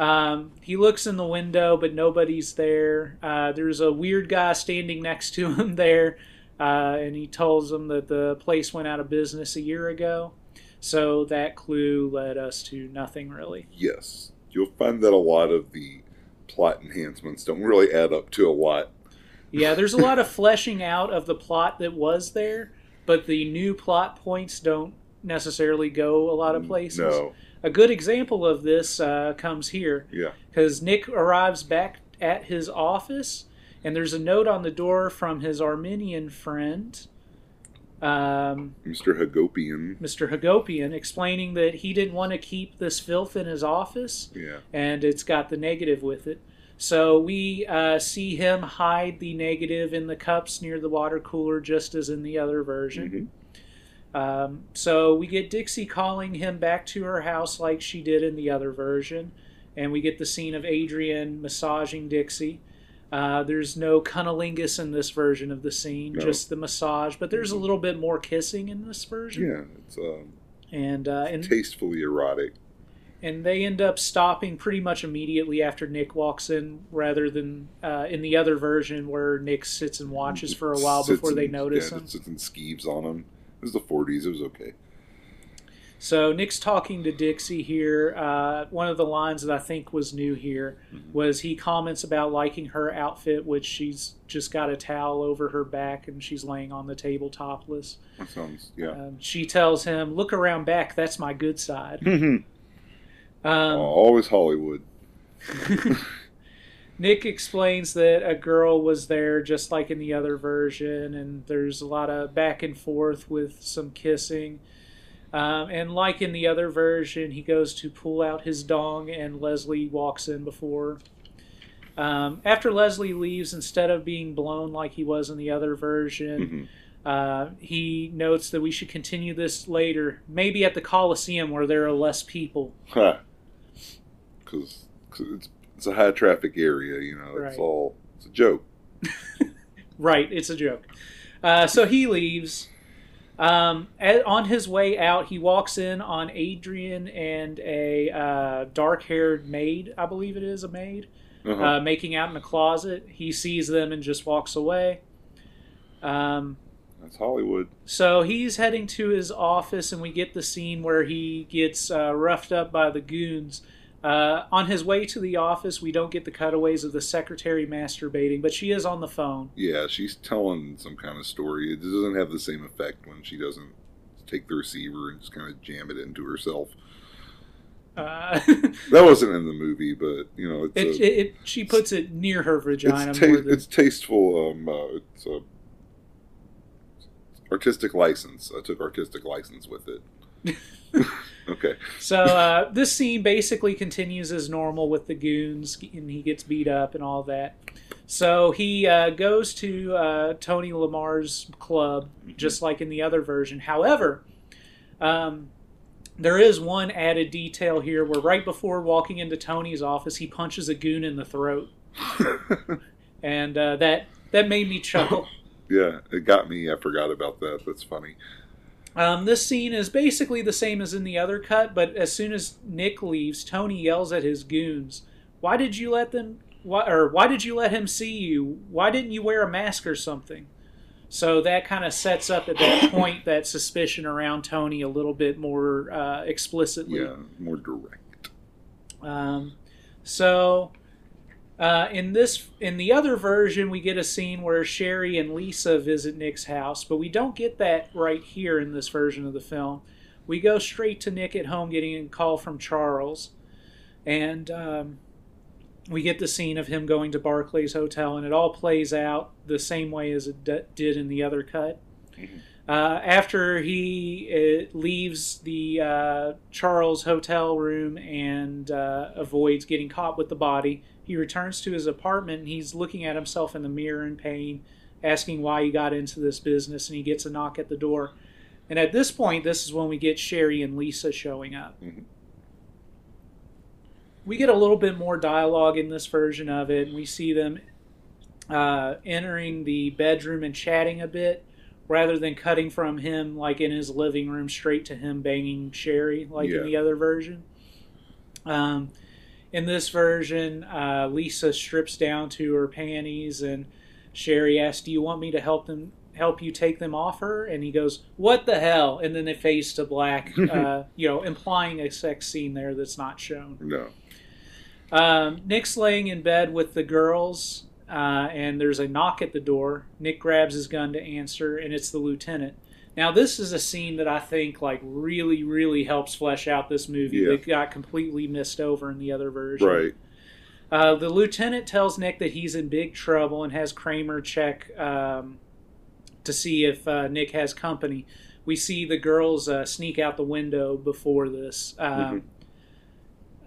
Um, he looks in the window, but nobody's there. Uh, there's a weird guy standing next to him there, uh, and he tells him that the place went out of business a year ago. So that clue led us to nothing really. Yes, you'll find that a lot of the plot enhancements don't really add up to a lot. Yeah, there's a lot of fleshing out of the plot that was there, but the new plot points don't necessarily go a lot of places. No, A good example of this uh, comes here yeah, because Nick arrives back at his office, and there's a note on the door from his Armenian friend, um, Mr. Hagopian. Mr. Hagopian, explaining that he didn't want to keep this filth in his office Yeah, and it's got the negative with it. So we uh, see him hide the negative in the cups near the water cooler, just as in the other version. Um, so we get Dixie calling him back to her house like she did in the other version, and we get the scene of Adrian massaging Dixie. Uh, there's no cunnilingus in this version of the scene, No. just the massage, but there's a little bit more kissing in this version. yeah. It's um, And uh, and tastefully erotic. and they end up stopping pretty much immediately after Nick walks in, rather than uh, in the other version where Nick sits and watches for a while Sits before they notice yeah, him. Sits and skeeves on him. It was the 40s. It was okay. So Nick's talking to Dixie here. Uh, one of the lines that I think was new here Mm-hmm. was he comments about liking her outfit, which she's just got a towel over her back and she's laying on the table topless. That sounds yeah. Um, she tells him, "Look around back. That's my good side." Mhm. Um, Always Hollywood. Nick explains that a girl was there just like in the other version, and there's a lot of back and forth with some kissing. Um, and like in the other version, he goes to pull out his dong, and Leslie walks in before. Um, after Leslie leaves, instead of being blown like he was in the other version, uh, he notes that we should continue this later, maybe at the Coliseum where there are less people. Huh. Because it's, it's a high traffic area, you know. It's Right. all, it's a joke. Right, it's a joke. Uh, so he leaves. Um, at, on his way out, he walks in on Adrian and a uh, dark-haired maid, I believe it is a maid, Uh-huh. uh, making out in a closet. He sees them and just walks away. Um, That's Hollywood. so he's heading to his office, and we get the scene where he gets uh, roughed up by the goons. Uh, on his way to the office, we don't get the cutaways of the secretary masturbating, but she is on the phone. Yeah, she's telling some kind of story. It doesn't have the same effect when she doesn't take the receiver and just kind of jam it into herself. Uh, That wasn't in the movie, but you know, it's it, a, it, it, she puts it near her vagina it's, ta- more than it's tasteful. Um, uh, it's a artistic license. I took artistic license with it. okay. so. Uh, this scene basically continues as normal with the goons, and he gets beat up and all that. So he uh, goes to uh, Tony Lamar's club, just like in the other version. However, um, there is one added detail here where right before walking into Tony's office, he punches a goon in the throat, and uh, that that made me chuckle. yeah, it got me. I forgot about that. That's funny. Um, this scene is basically the same as in the other cut, but as soon as Nick leaves, Tony yells at his goons, "Why did you let them? Why, or why did you let him see you? Why didn't you wear a mask or something?" So that kind of sets up at that point that suspicion around Tony a little bit more uh, explicitly. Yeah, more direct. Um, so Uh, in this, in the other version, we get a scene where Sherry and Lisa visit Nick's house, but we don't get that right here in this version of the film. We go straight to Nick at home getting a call from Charles, and um, we get the scene of him going to Barclays Hotel, and it all plays out the same way as it d- did in the other cut. Uh, after he uh, leaves the uh, Charles hotel room and uh, avoids getting caught with the body, he returns to his apartment and he's looking at himself in the mirror in pain, asking why he got into this business, and he gets a knock at the door. And at this point, this is when we get Sherry and Lisa showing up. Mhm. We get a little bit more dialogue in this version of it, and we see them uh, entering the bedroom and chatting a bit rather than cutting from him like in his living room straight to him banging Sherry like Yeah. in the other version. Um, in this version, uh, Lisa strips down to her panties and Sherry asks, "Do you want me to help them help you take them off her?" And he goes, "What the hell?" And then it fades to black, uh, you know, implying a sex scene there that's not shown. No. Um, Nick's laying in bed with the girls, uh, and there's a knock at the door. Nick grabs his gun to answer, and it's the lieutenant. Now, this is a scene that I think like really, really helps flesh out this movie. Yeah. That got completely missed over in the other version. Right. Uh, the lieutenant tells Nick that he's in big trouble and has Kramer check um, to see if uh, Nick has company. We see the girls uh, sneak out the window before this. Um,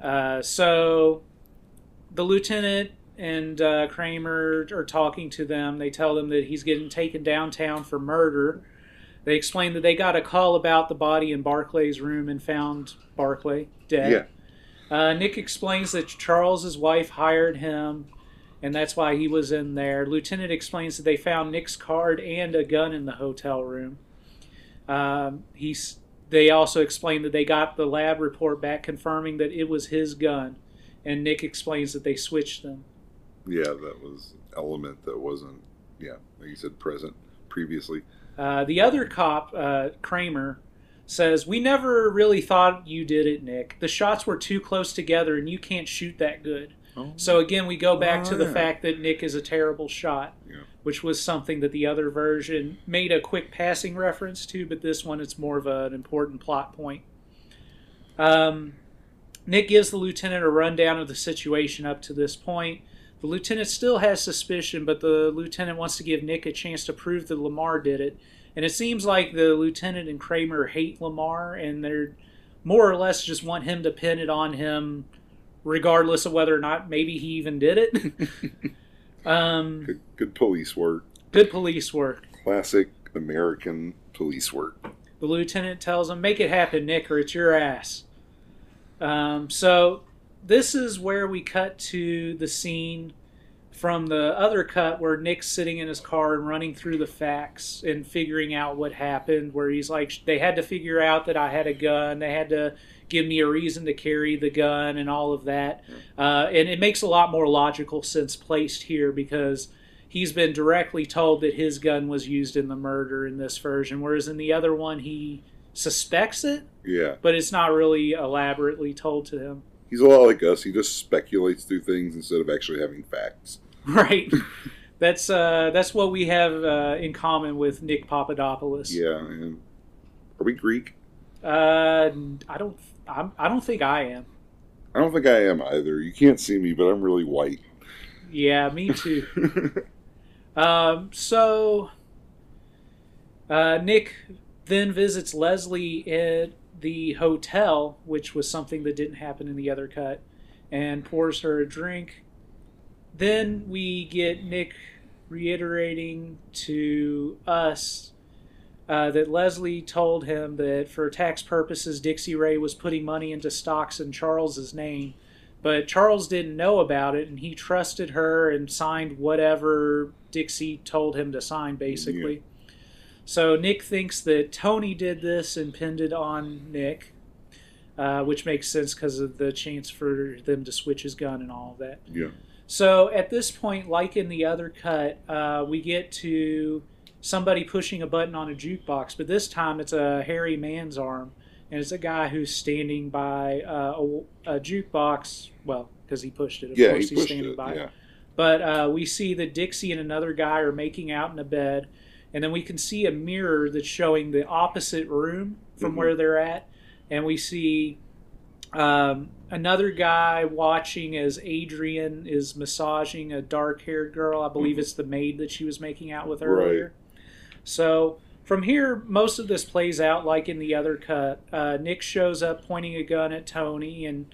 uh, so the lieutenant and uh, Kramer are talking to them. They tell them that he's getting taken downtown for murder. They explain that they got a call about the body in Barclay's room and found Barclay dead. Yeah. Uh, Nick explains that Charles's wife hired him, and that's why he was in there. Lieutenant explains that they found Nick's card and a gun in the hotel room. Um, he's. They also explain that they got the lab report back confirming that it was his gun, and Nick explains that they switched them. Yeah, that was element that wasn't. Yeah, like you said, present previously. Uh, the other cop, uh, Kramer, says, We never really thought you did it, Nick. The shots were too close together, and you can't shoot that good. So again, we go back to the Oh, yeah. fact that Nick is a terrible shot, Yeah. which was something that the other version made a quick passing reference to, but this one it's more of a- an important plot point. Um, Nick gives the lieutenant a rundown of the situation up to this point. The lieutenant still has suspicion, but the lieutenant wants to give Nick a chance to prove that Lamar did it. And it seems like the lieutenant and Kramer hate Lamar, and they're more or less just want him to pin it on him, regardless of whether or not maybe he even did it. um, Good, good police work. good police work. Classic American police work. The lieutenant tells him, "Make it happen, Nick, or it's your ass." Um, so this is where we cut to the scene from the other cut where Nick's sitting in his car and running through the facts and figuring out what happened. Where he's like, they had to figure out that I had a gun. They had to give me a reason to carry the gun and all of that. Uh, and it makes a lot more logical sense placed here because he's been directly told that his gun was used in the murder in this version, whereas in the other one he suspects it, Yeah, but it's not really elaborately told to him. He's a lot like us. He just speculates through things instead of actually having facts. Right. that's uh, that's what we have uh, in common with Nick Papadopoulos. Yeah, and are we Greek? Uh, I don't. I'm, I don't think I am. I don't think I am either. You can't see me, but I'm really white. Yeah, me too. Um, so uh, Nick then visits Leslie at the hotel, which was something that didn't happen in the other cut, and pours her a drink. Then we get Nick reiterating to us uh, that Leslie told him that for tax purposes, Dixie Ray was putting money into stocks in Charles's name but Charles didn't know about it, and he trusted her and signed whatever Dixie told him to sign, basically. So Nick thinks that Tony did this and pinned it on Nick, uh, which makes sense because of the chance for them to switch his gun and all of that. yeah, So at this point, like in the other cut, uh, we get to somebody pushing a button on a jukebox, but this time it's a hairy man's arm, and it's a guy who's standing by uh, a, a jukebox. Well, because he pushed it. Of yeah. course, He he's standing it. by. Yeah, But uh, we see that Dixie and another guy are making out in a bed, and then we can see a mirror that's showing the opposite room from Mhm. where they're at, and we see um, another guy watching as Adrian is massaging a dark-haired girl. I believe Mhm. it's the maid that she was making out with earlier. Right. earlier. So from here, most of this plays out like in the other cut. Uh, Nick shows up pointing a gun at Tony, and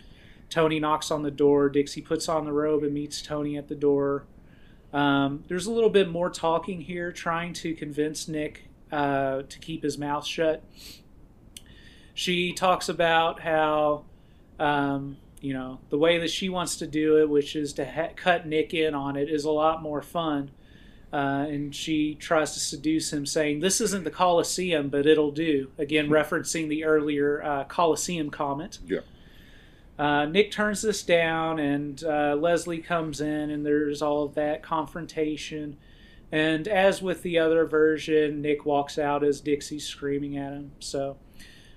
Tony knocks on the door. Dixie puts on the robe and meets Tony at the door. Um, there's a little bit more talking here, trying to convince Nick uh, to keep his mouth shut. She talks about how, um, you know, the way that she wants to do it, which is to ha- cut Nick in on it, is a lot more fun. Uh, and she tries to seduce him, saying, This isn't the Coliseum, but it'll do. Again, referencing the earlier uh, Coliseum comment. Yeah. Uh, Nick turns this down, and uh, Leslie comes in, and there's all of that confrontation. And as with the other version, Nick walks out as Dixie's screaming at him. So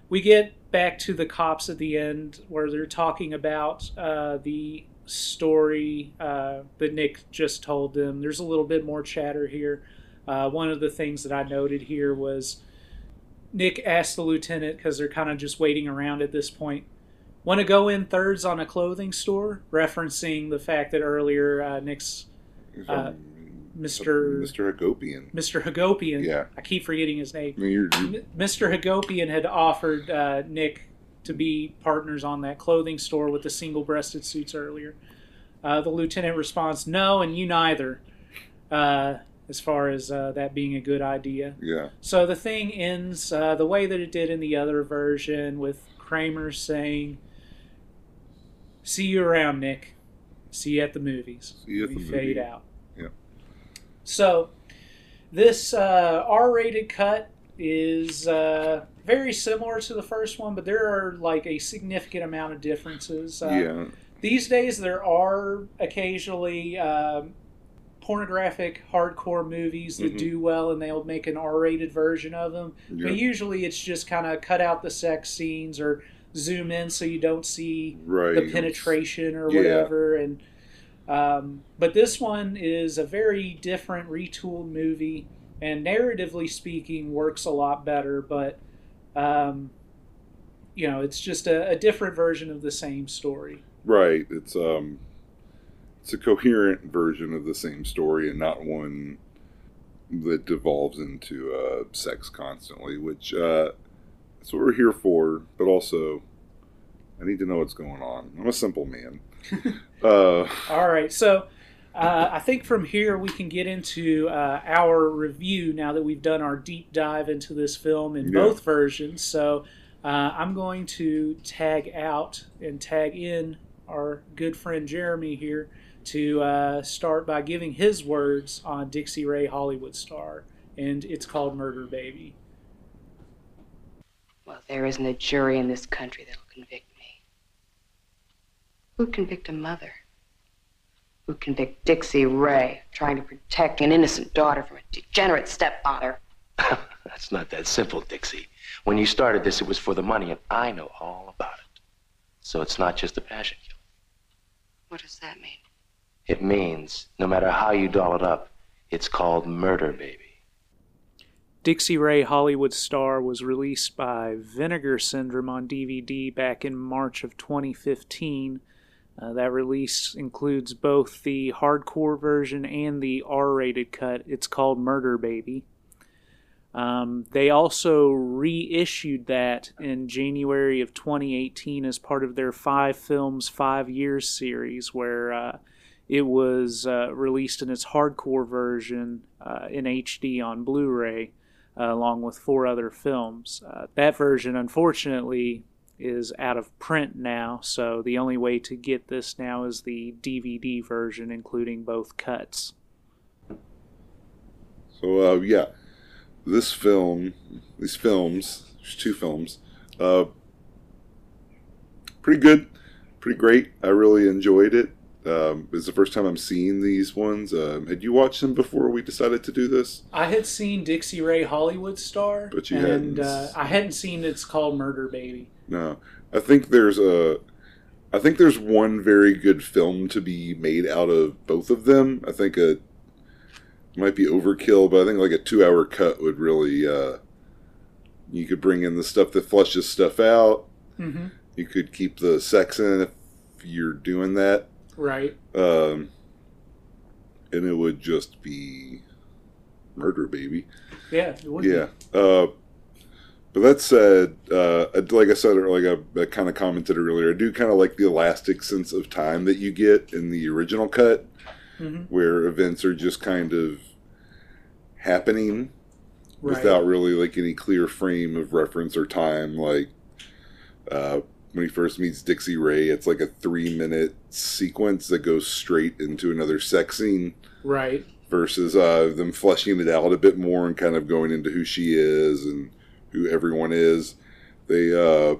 we get back to the cops at the end where they're talking about uh, the story uh, that Nick just told them. There's a little bit more chatter here. Uh, one of the things that I noted here was Nick asked the lieutenant, because they're kind of just waiting around at this point, want to go in thirds on a clothing store, referencing the fact that earlier uh, Nick's Uh, Mr. Mr. Hagopian. Mr. Hagopian, Yeah. I keep forgetting his name. You're, you M- Mr. Hagopian had offered uh, Nick to be partners on that clothing store with the single breasted suits earlier. Uh, the lieutenant responds, No, and you neither, uh, as far as uh, that being a good idea. yeah. So the thing ends uh, the way that it did in the other version, with Kramer saying, See you around, Nick. See you at the movies. See you at we the fade movie. out. Yeah. So this uh, R-rated cut is uh, very similar to the first one, but there are like a significant amount of differences. Uh, yeah. These days, there are occasionally um, pornographic hardcore movies that Mhm. do well, and they'll make an R-rated version of them. Yeah. But usually, it's just kind of cut out the sex scenes or zoom in so you don't see Right. the penetration or Yeah. whatever. And um, but this one is a very different, retooled movie, and narratively speaking, works a lot better. But um, you know, it's just a, a different version of the same story. Right. It's um, it's a coherent version of the same story, and not one that devolves into uh, sex constantly. Which uh, that's what we're here for. But also, I need to know what's going on. I'm a simple man. uh, All right, so uh, I think from here we can get into uh, our review now that we've done our deep dive into this film in Yeah. both versions. So uh, I'm going to tag out and tag in our good friend Jeremy here to uh, start by giving his words on Dixie Ray Hollywood Star, and it's called Murder Baby. Well, there isn't a jury in this country that'll convict me. Who'd convict a mother? Who'd convict Dixie Ray, trying to protect an innocent daughter from a degenerate stepfather? That's not that simple, Dixie. When you started this, it was for the money, and I know all about it. So it's not just a passion kill. What does that mean? It means no matter how you doll it up, it's called murder, baby. Dixie Ray Hollywood Star was released by Vinegar Syndrome on DVD back in March of 2015. Uh, that release includes both the hardcore version and the R rated cut. It's called Murder Baby. Um, they also reissued that in January of 2018 as part of their Five Films, Five Years series, where uh, it was uh, released in its hardcore version uh, in HD on Blu ray uh, along with four other films. Uh, that version, unfortunately, is out of print now, so the only way to get this now is the DVD version, including both cuts. so uh, yeah, this film, these films, there's two films, uh, pretty good, pretty great. I really enjoyed it. Um, it's the first time I'm seeing these ones. Um, had you watched them before we decided to do this? I had seen Dixie Ray Hollywood Star, But you and hadn't. uh, I hadn't seen It's Called Murder Baby. No, I think there's a I think there's one very good film to be made out of both of them. I think a might be overkill, but I think like a two hour cut would really. Uh, you could bring in the stuff that flushes stuff out. Mm-hmm. You could keep the sex in if you're doing that. Right. Um, and it would just be murder, baby. Yeah. It would Yeah. Uh, but that said, uh, like I said, or like I, I kind of commented earlier, I do kind of like the elastic sense of time that you get in the original cut, Be. hmm where events are just kind of happening Right. without really like any clear frame of reference or time. Like uh, when he first meets Dixie Ray, it's like a three minute sequence that goes straight into another sex scene Right. versus uh, them fleshing it out a bit more and kind of going into who she is and who everyone is. They uh,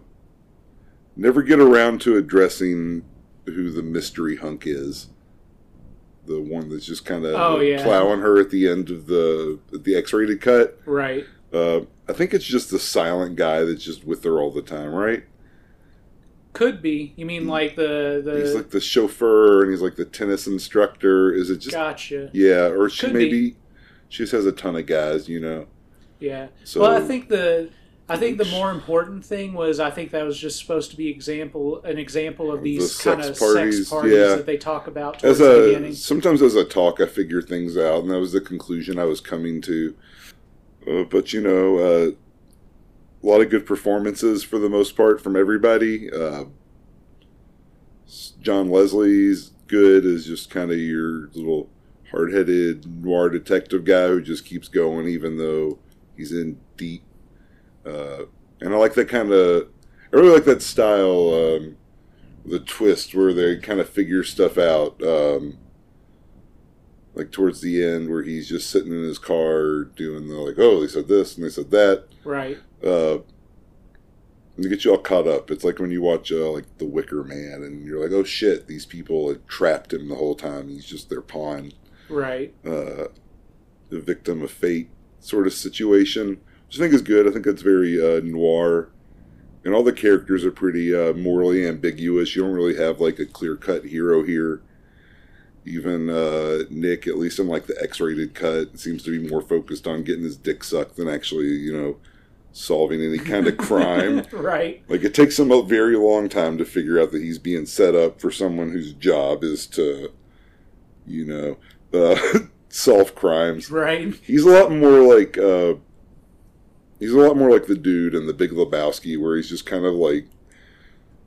never get around to addressing who the mystery hunk is. The one that's just kind of Oh, yeah. plowing her at the end of the the X-rated cut. Right. Uh, I think it's just the silent guy that's just with her all the time, right? Could be. You mean like the the? he's like the chauffeur and he's like the tennis instructor. Is it just gotcha. yeah, or she Could maybe she just has a ton of guys, you know? Yeah. So well, I think the I think the more important thing was I think that was just supposed to be example an example of these The kind sex of parties, sex parties yeah. that they talk about towards as the a beginning. sometimes as a talk, I figure things out, and that was the conclusion I was coming to. Uh, but you know, uh, a lot of good performances for the most part from everybody. Uh, John Leslie's good as just kind of your little hard-headed noir detective guy who just keeps going even though he's in deep. Uh, and I like that kind of. I really like that style. Um, the twist where they kind of figure stuff out. Um, like towards the end, where he's just sitting in his car doing the like, oh, they said this and they said that. right. Uh, and to get you all caught up. It's like when you watch uh, like The Wicker Man, and you're like, oh shit, these people had trapped him the whole time. He's just their pawn, Right. uh, the victim of fate sort of situation, which I think is good. I think that's very uh, noir. And all the characters are pretty uh, morally ambiguous. You don't really have like a clear cut hero here. Even uh, Nick, at least in like the X rated cut, seems to be more focused on getting his dick sucked than actually, you know, solving any kind of crime. right. Like it takes him a very long time to figure out that he's being set up for someone whose job is to, you know, uh, solve crimes. Right. He's a lot more like uh, he's a lot more like the dude in the Big Lebowski, where he's just kind of like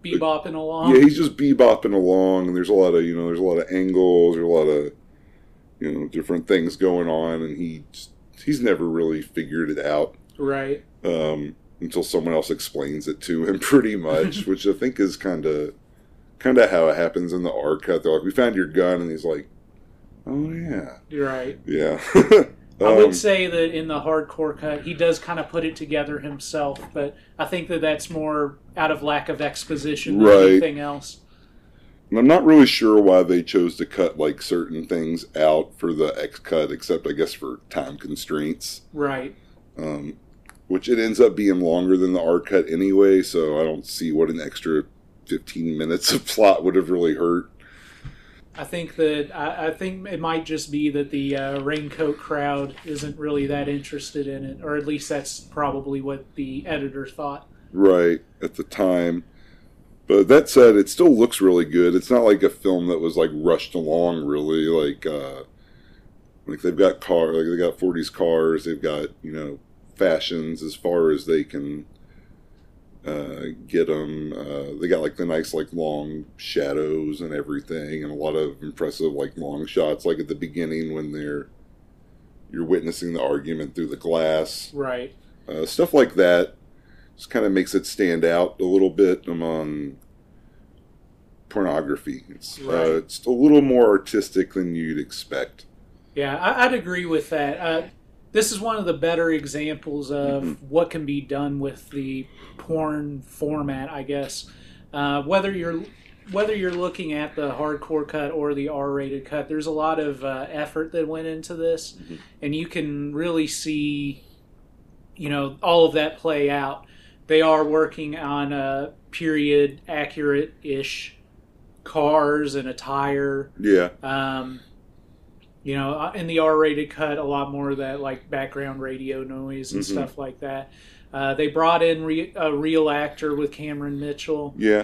Bebopping along. yeah, he's just bebopping along, and there's a lot of you know, there's a lot of angles, there's a lot of you know different things going on, and he just, he's never really figured it out right. um, until someone else explains it to him, pretty much, which I think is kind of kind of how it happens in the arc. They're like, "We found your gun," and he's like, "Oh yeah, You're right. yeah." I Um, would say that in the hardcore cut, he does kind of put it together himself, but I think that that's more out of lack of exposition than Right. anything else. And I'm not really sure why they chose to cut like certain things out for the X cut, except I guess for time constraints. Right. Um, which it ends up being longer than the R cut anyway, so I don't see what an extra 15 minutes of plot would have really hurt. I think that I, I think it might just be that the uh, raincoat crowd isn't really that interested in it, or at least that's probably what the editor thought. Right at the time. But that said, it still looks really good. It's not like a film that was like rushed along really. Like, uh, like they've got car, like they got 40s cars. They've got you know fashions as far as they can uh, get them. Uh, they got like the nice like long shadows and everything, and a lot of impressive like long shots. Like at the beginning when they're you're witnessing the argument through the glass Right. uh, stuff like that just kind of makes it stand out a little bit among pornography. It's Right. uh, it's a little more artistic than you'd expect. Yeah, I, I'd agree with that. Uh, this is one of the better examples of Mm-hmm. what can be done with the porn format, I guess. Uh, whether you're whether you're looking at the hardcore cut or the R-rated cut, there's a lot of uh, effort that went into this, Mm-hmm. and you can really see, you know, all of that play out. They are working on a period accurate ish cars and attire. Yeah. Um, you know, uh, in the R-rated cut, a lot more of that like background radio noise and Mhm. stuff like that. Uh, they brought in re- a real actor with Cameron Mitchell. Yeah.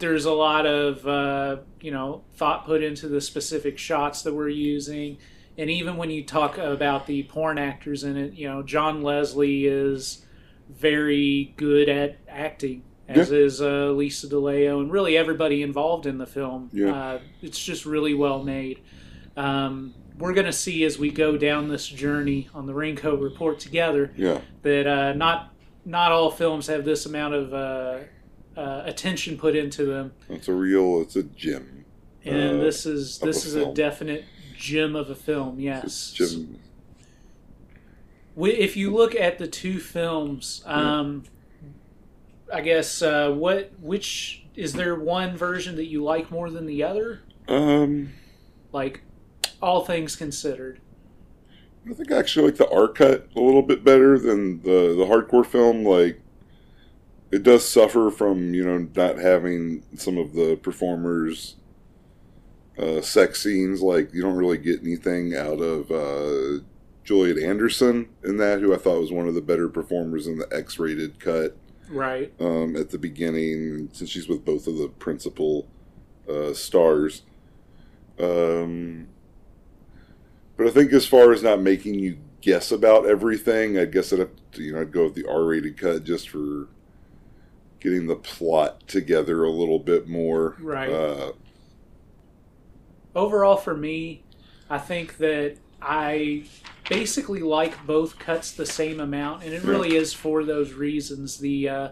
There's a lot of uh, you know thought put into the specific shots that we're using, and even when you talk about the porn actors in it, you know, John Leslie is very good at acting, as is uh, Lisa De Leeuw, and really everybody involved in the film. Yeah. Uh, it's just really well made. Um, we're going to see as we go down this journey on the Raincoat Report together Yeah. that uh, not not all films have this amount of uh, uh, attention put into them, It's a real. It's a gem. and Uh, this is this a is film. a definite gem of a film. It's Yes, gem. If you look at the two films, um, I guess uh, what which is there one version that you like more than the other? Um. Like all things considered. I think I actually like the R cut a little bit better than the the hardcore film. Like, it does suffer from you know not having some of the performers' uh, sex scenes. Like, you don't really get anything out of uh, Juliet Anderson in that, who I thought was one of the better performers in the X-rated cut Right. um, at the beginning, since she's with both of the principal uh, stars. Um, but I think as far as not making you guess about everything, I guess I'd have to, you know I'd go with the R-rated cut just for getting the plot together a little bit more. Right. Uh, overall for me i think that i basically like both cuts the same amount and it really is for those reasons the uh,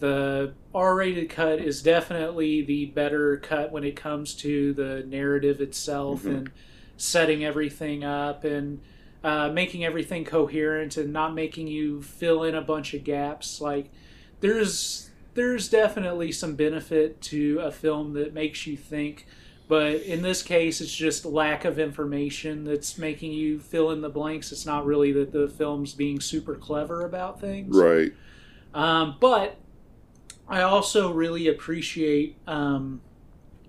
the r-rated cut is definitely the better cut when it comes to the narrative itself Mhm. and setting everything up and uh, making everything coherent and not making you fill in a bunch of gaps. Like there's there's definitely some benefit to a film that makes you think but in this case it's just lack of information that's making you fill in the blanks. It's not really that the film's being super clever about things. Right. um, but i also really appreciate um,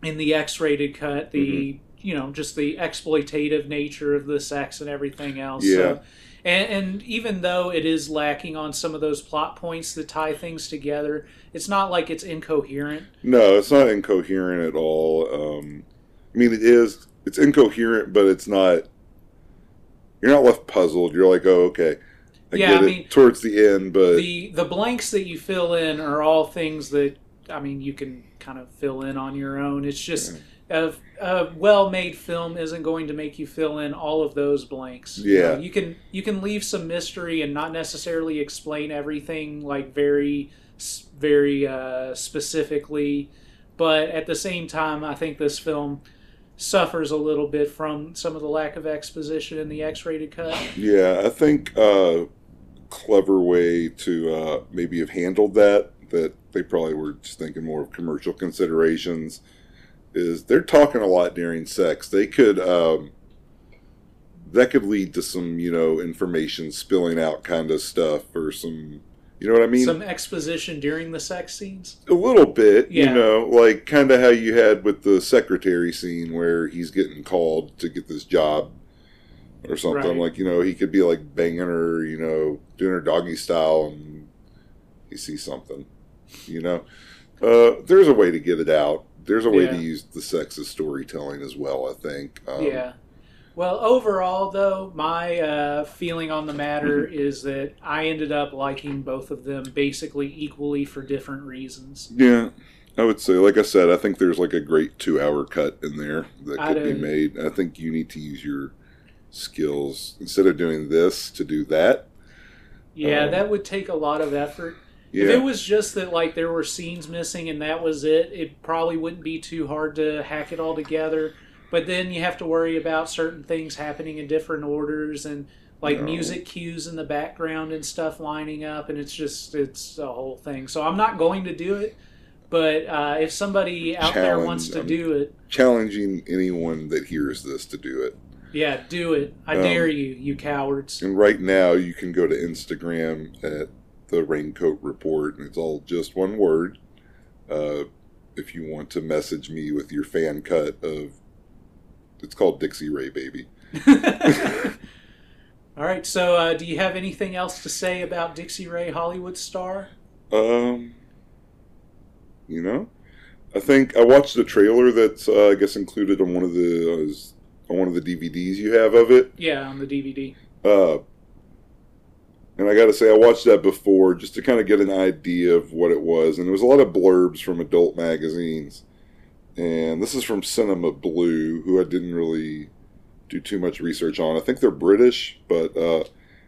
in the x-rated cut the you know just the exploitative nature of the sex and everything else Yeah. so, and, and even though it is lacking on some of those plot points that tie things together it's not like it's incoherent No, it's not incoherent at all. Um, I mean, it is. It's incoherent, but it's not. You're not left puzzled. You're like, oh, okay. I Yeah, get I it mean, towards the end, but the the blanks that you fill in are all things that I mean you can kind of fill in on your own. It's just a, a well-made film isn't going to make you fill in all of those blanks. You know, Yeah. you can you can leave some mystery and not necessarily explain everything like very very uh, specifically, but at the same time, I think this film suffers a little bit from some of the lack of exposition in the X-rated cut. Yeah, I think uh, clever way to uh, maybe have handled that. That they probably were just thinking more of commercial considerations. Is they're talking a lot during sex. They could um, that could lead to some you know information spilling out kind of stuff or some you know what I mean. some exposition during the sex scenes. a little bit, Yeah. you know, like kind of how you had with the secretary scene where he's getting called to get this job or something. Right. Like, you know, he could be like banging her, you know, doing her doggy style and he sees something, you know. Uh, there's a way to get it out. There's a way to use the sex as storytelling as well, I think. Um, yeah. Well, overall, though, my uh, feeling on the matter is that I ended up liking both of them basically equally for different reasons. Yeah, I would say, like I said, I think there's like a great two hour cut in there that could be made. I think you need to use your skills instead of doing this to do that. Yeah, Um, that would take a lot of effort. If it was just that, like, there were scenes missing and that was it, it probably wouldn't be too hard to hack it all together. But then you have to worry about certain things happening in different orders and like No. music cues in the background and stuff lining up, and it's just it's a whole thing. So I'm not going to do it. But uh, if somebody out there wants to them. do it, challenging anyone that hears this to do it. yeah, do it. I Um, dare you, you cowards. And right now, you can go to Instagram at the Raincoat Report, and it's all just one word. Uh, if you want to message me with your fan cut of. It's called Dixie Ray Baby. All right. So, uh, do you have anything else to say about Dixie Ray Hollywood Star? Um, you know, I think I watched the trailer that's uh, I guess included on one of the uh, on one of the DVDs you have of it. Yeah, on the DVD. Uh, and I got to say, I watched that before just to kind of get an idea of what it was, and there was a lot of blurbs from adult magazines. And this is from Cinema Blue, who I didn't really do too much research on. I think they're British, but uh,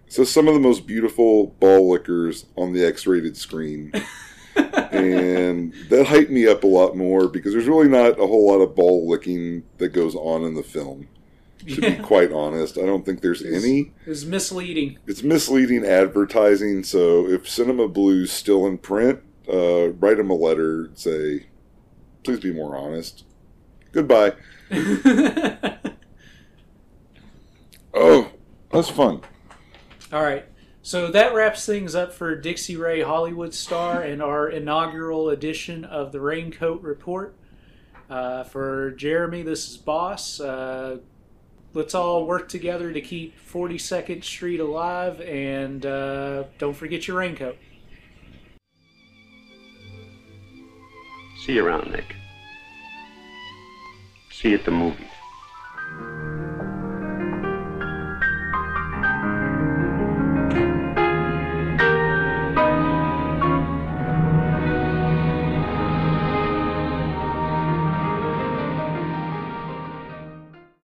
it says some of the most beautiful ball lickers on the X-rated screen. and that hyped me up a lot more because there's really not a whole lot of ball licking that goes on in the film. To Yeah. be quite honest, I don't think there's It's- any. It's misleading. It's misleading advertising. So if Cinema Blue's still in print, uh, write them a letter. and Say, please be more honest. Goodbye. Oh, that's fun. All right. So that wraps things up for Dixie Ray Hollywood Star and our inaugural edition of the Raincoat Report. Uh, for Jeremy, this is Boss. Uh, let's all work together to keep 42nd Street alive and uh, don't forget your raincoat. See you around, Nick. See you at the movies.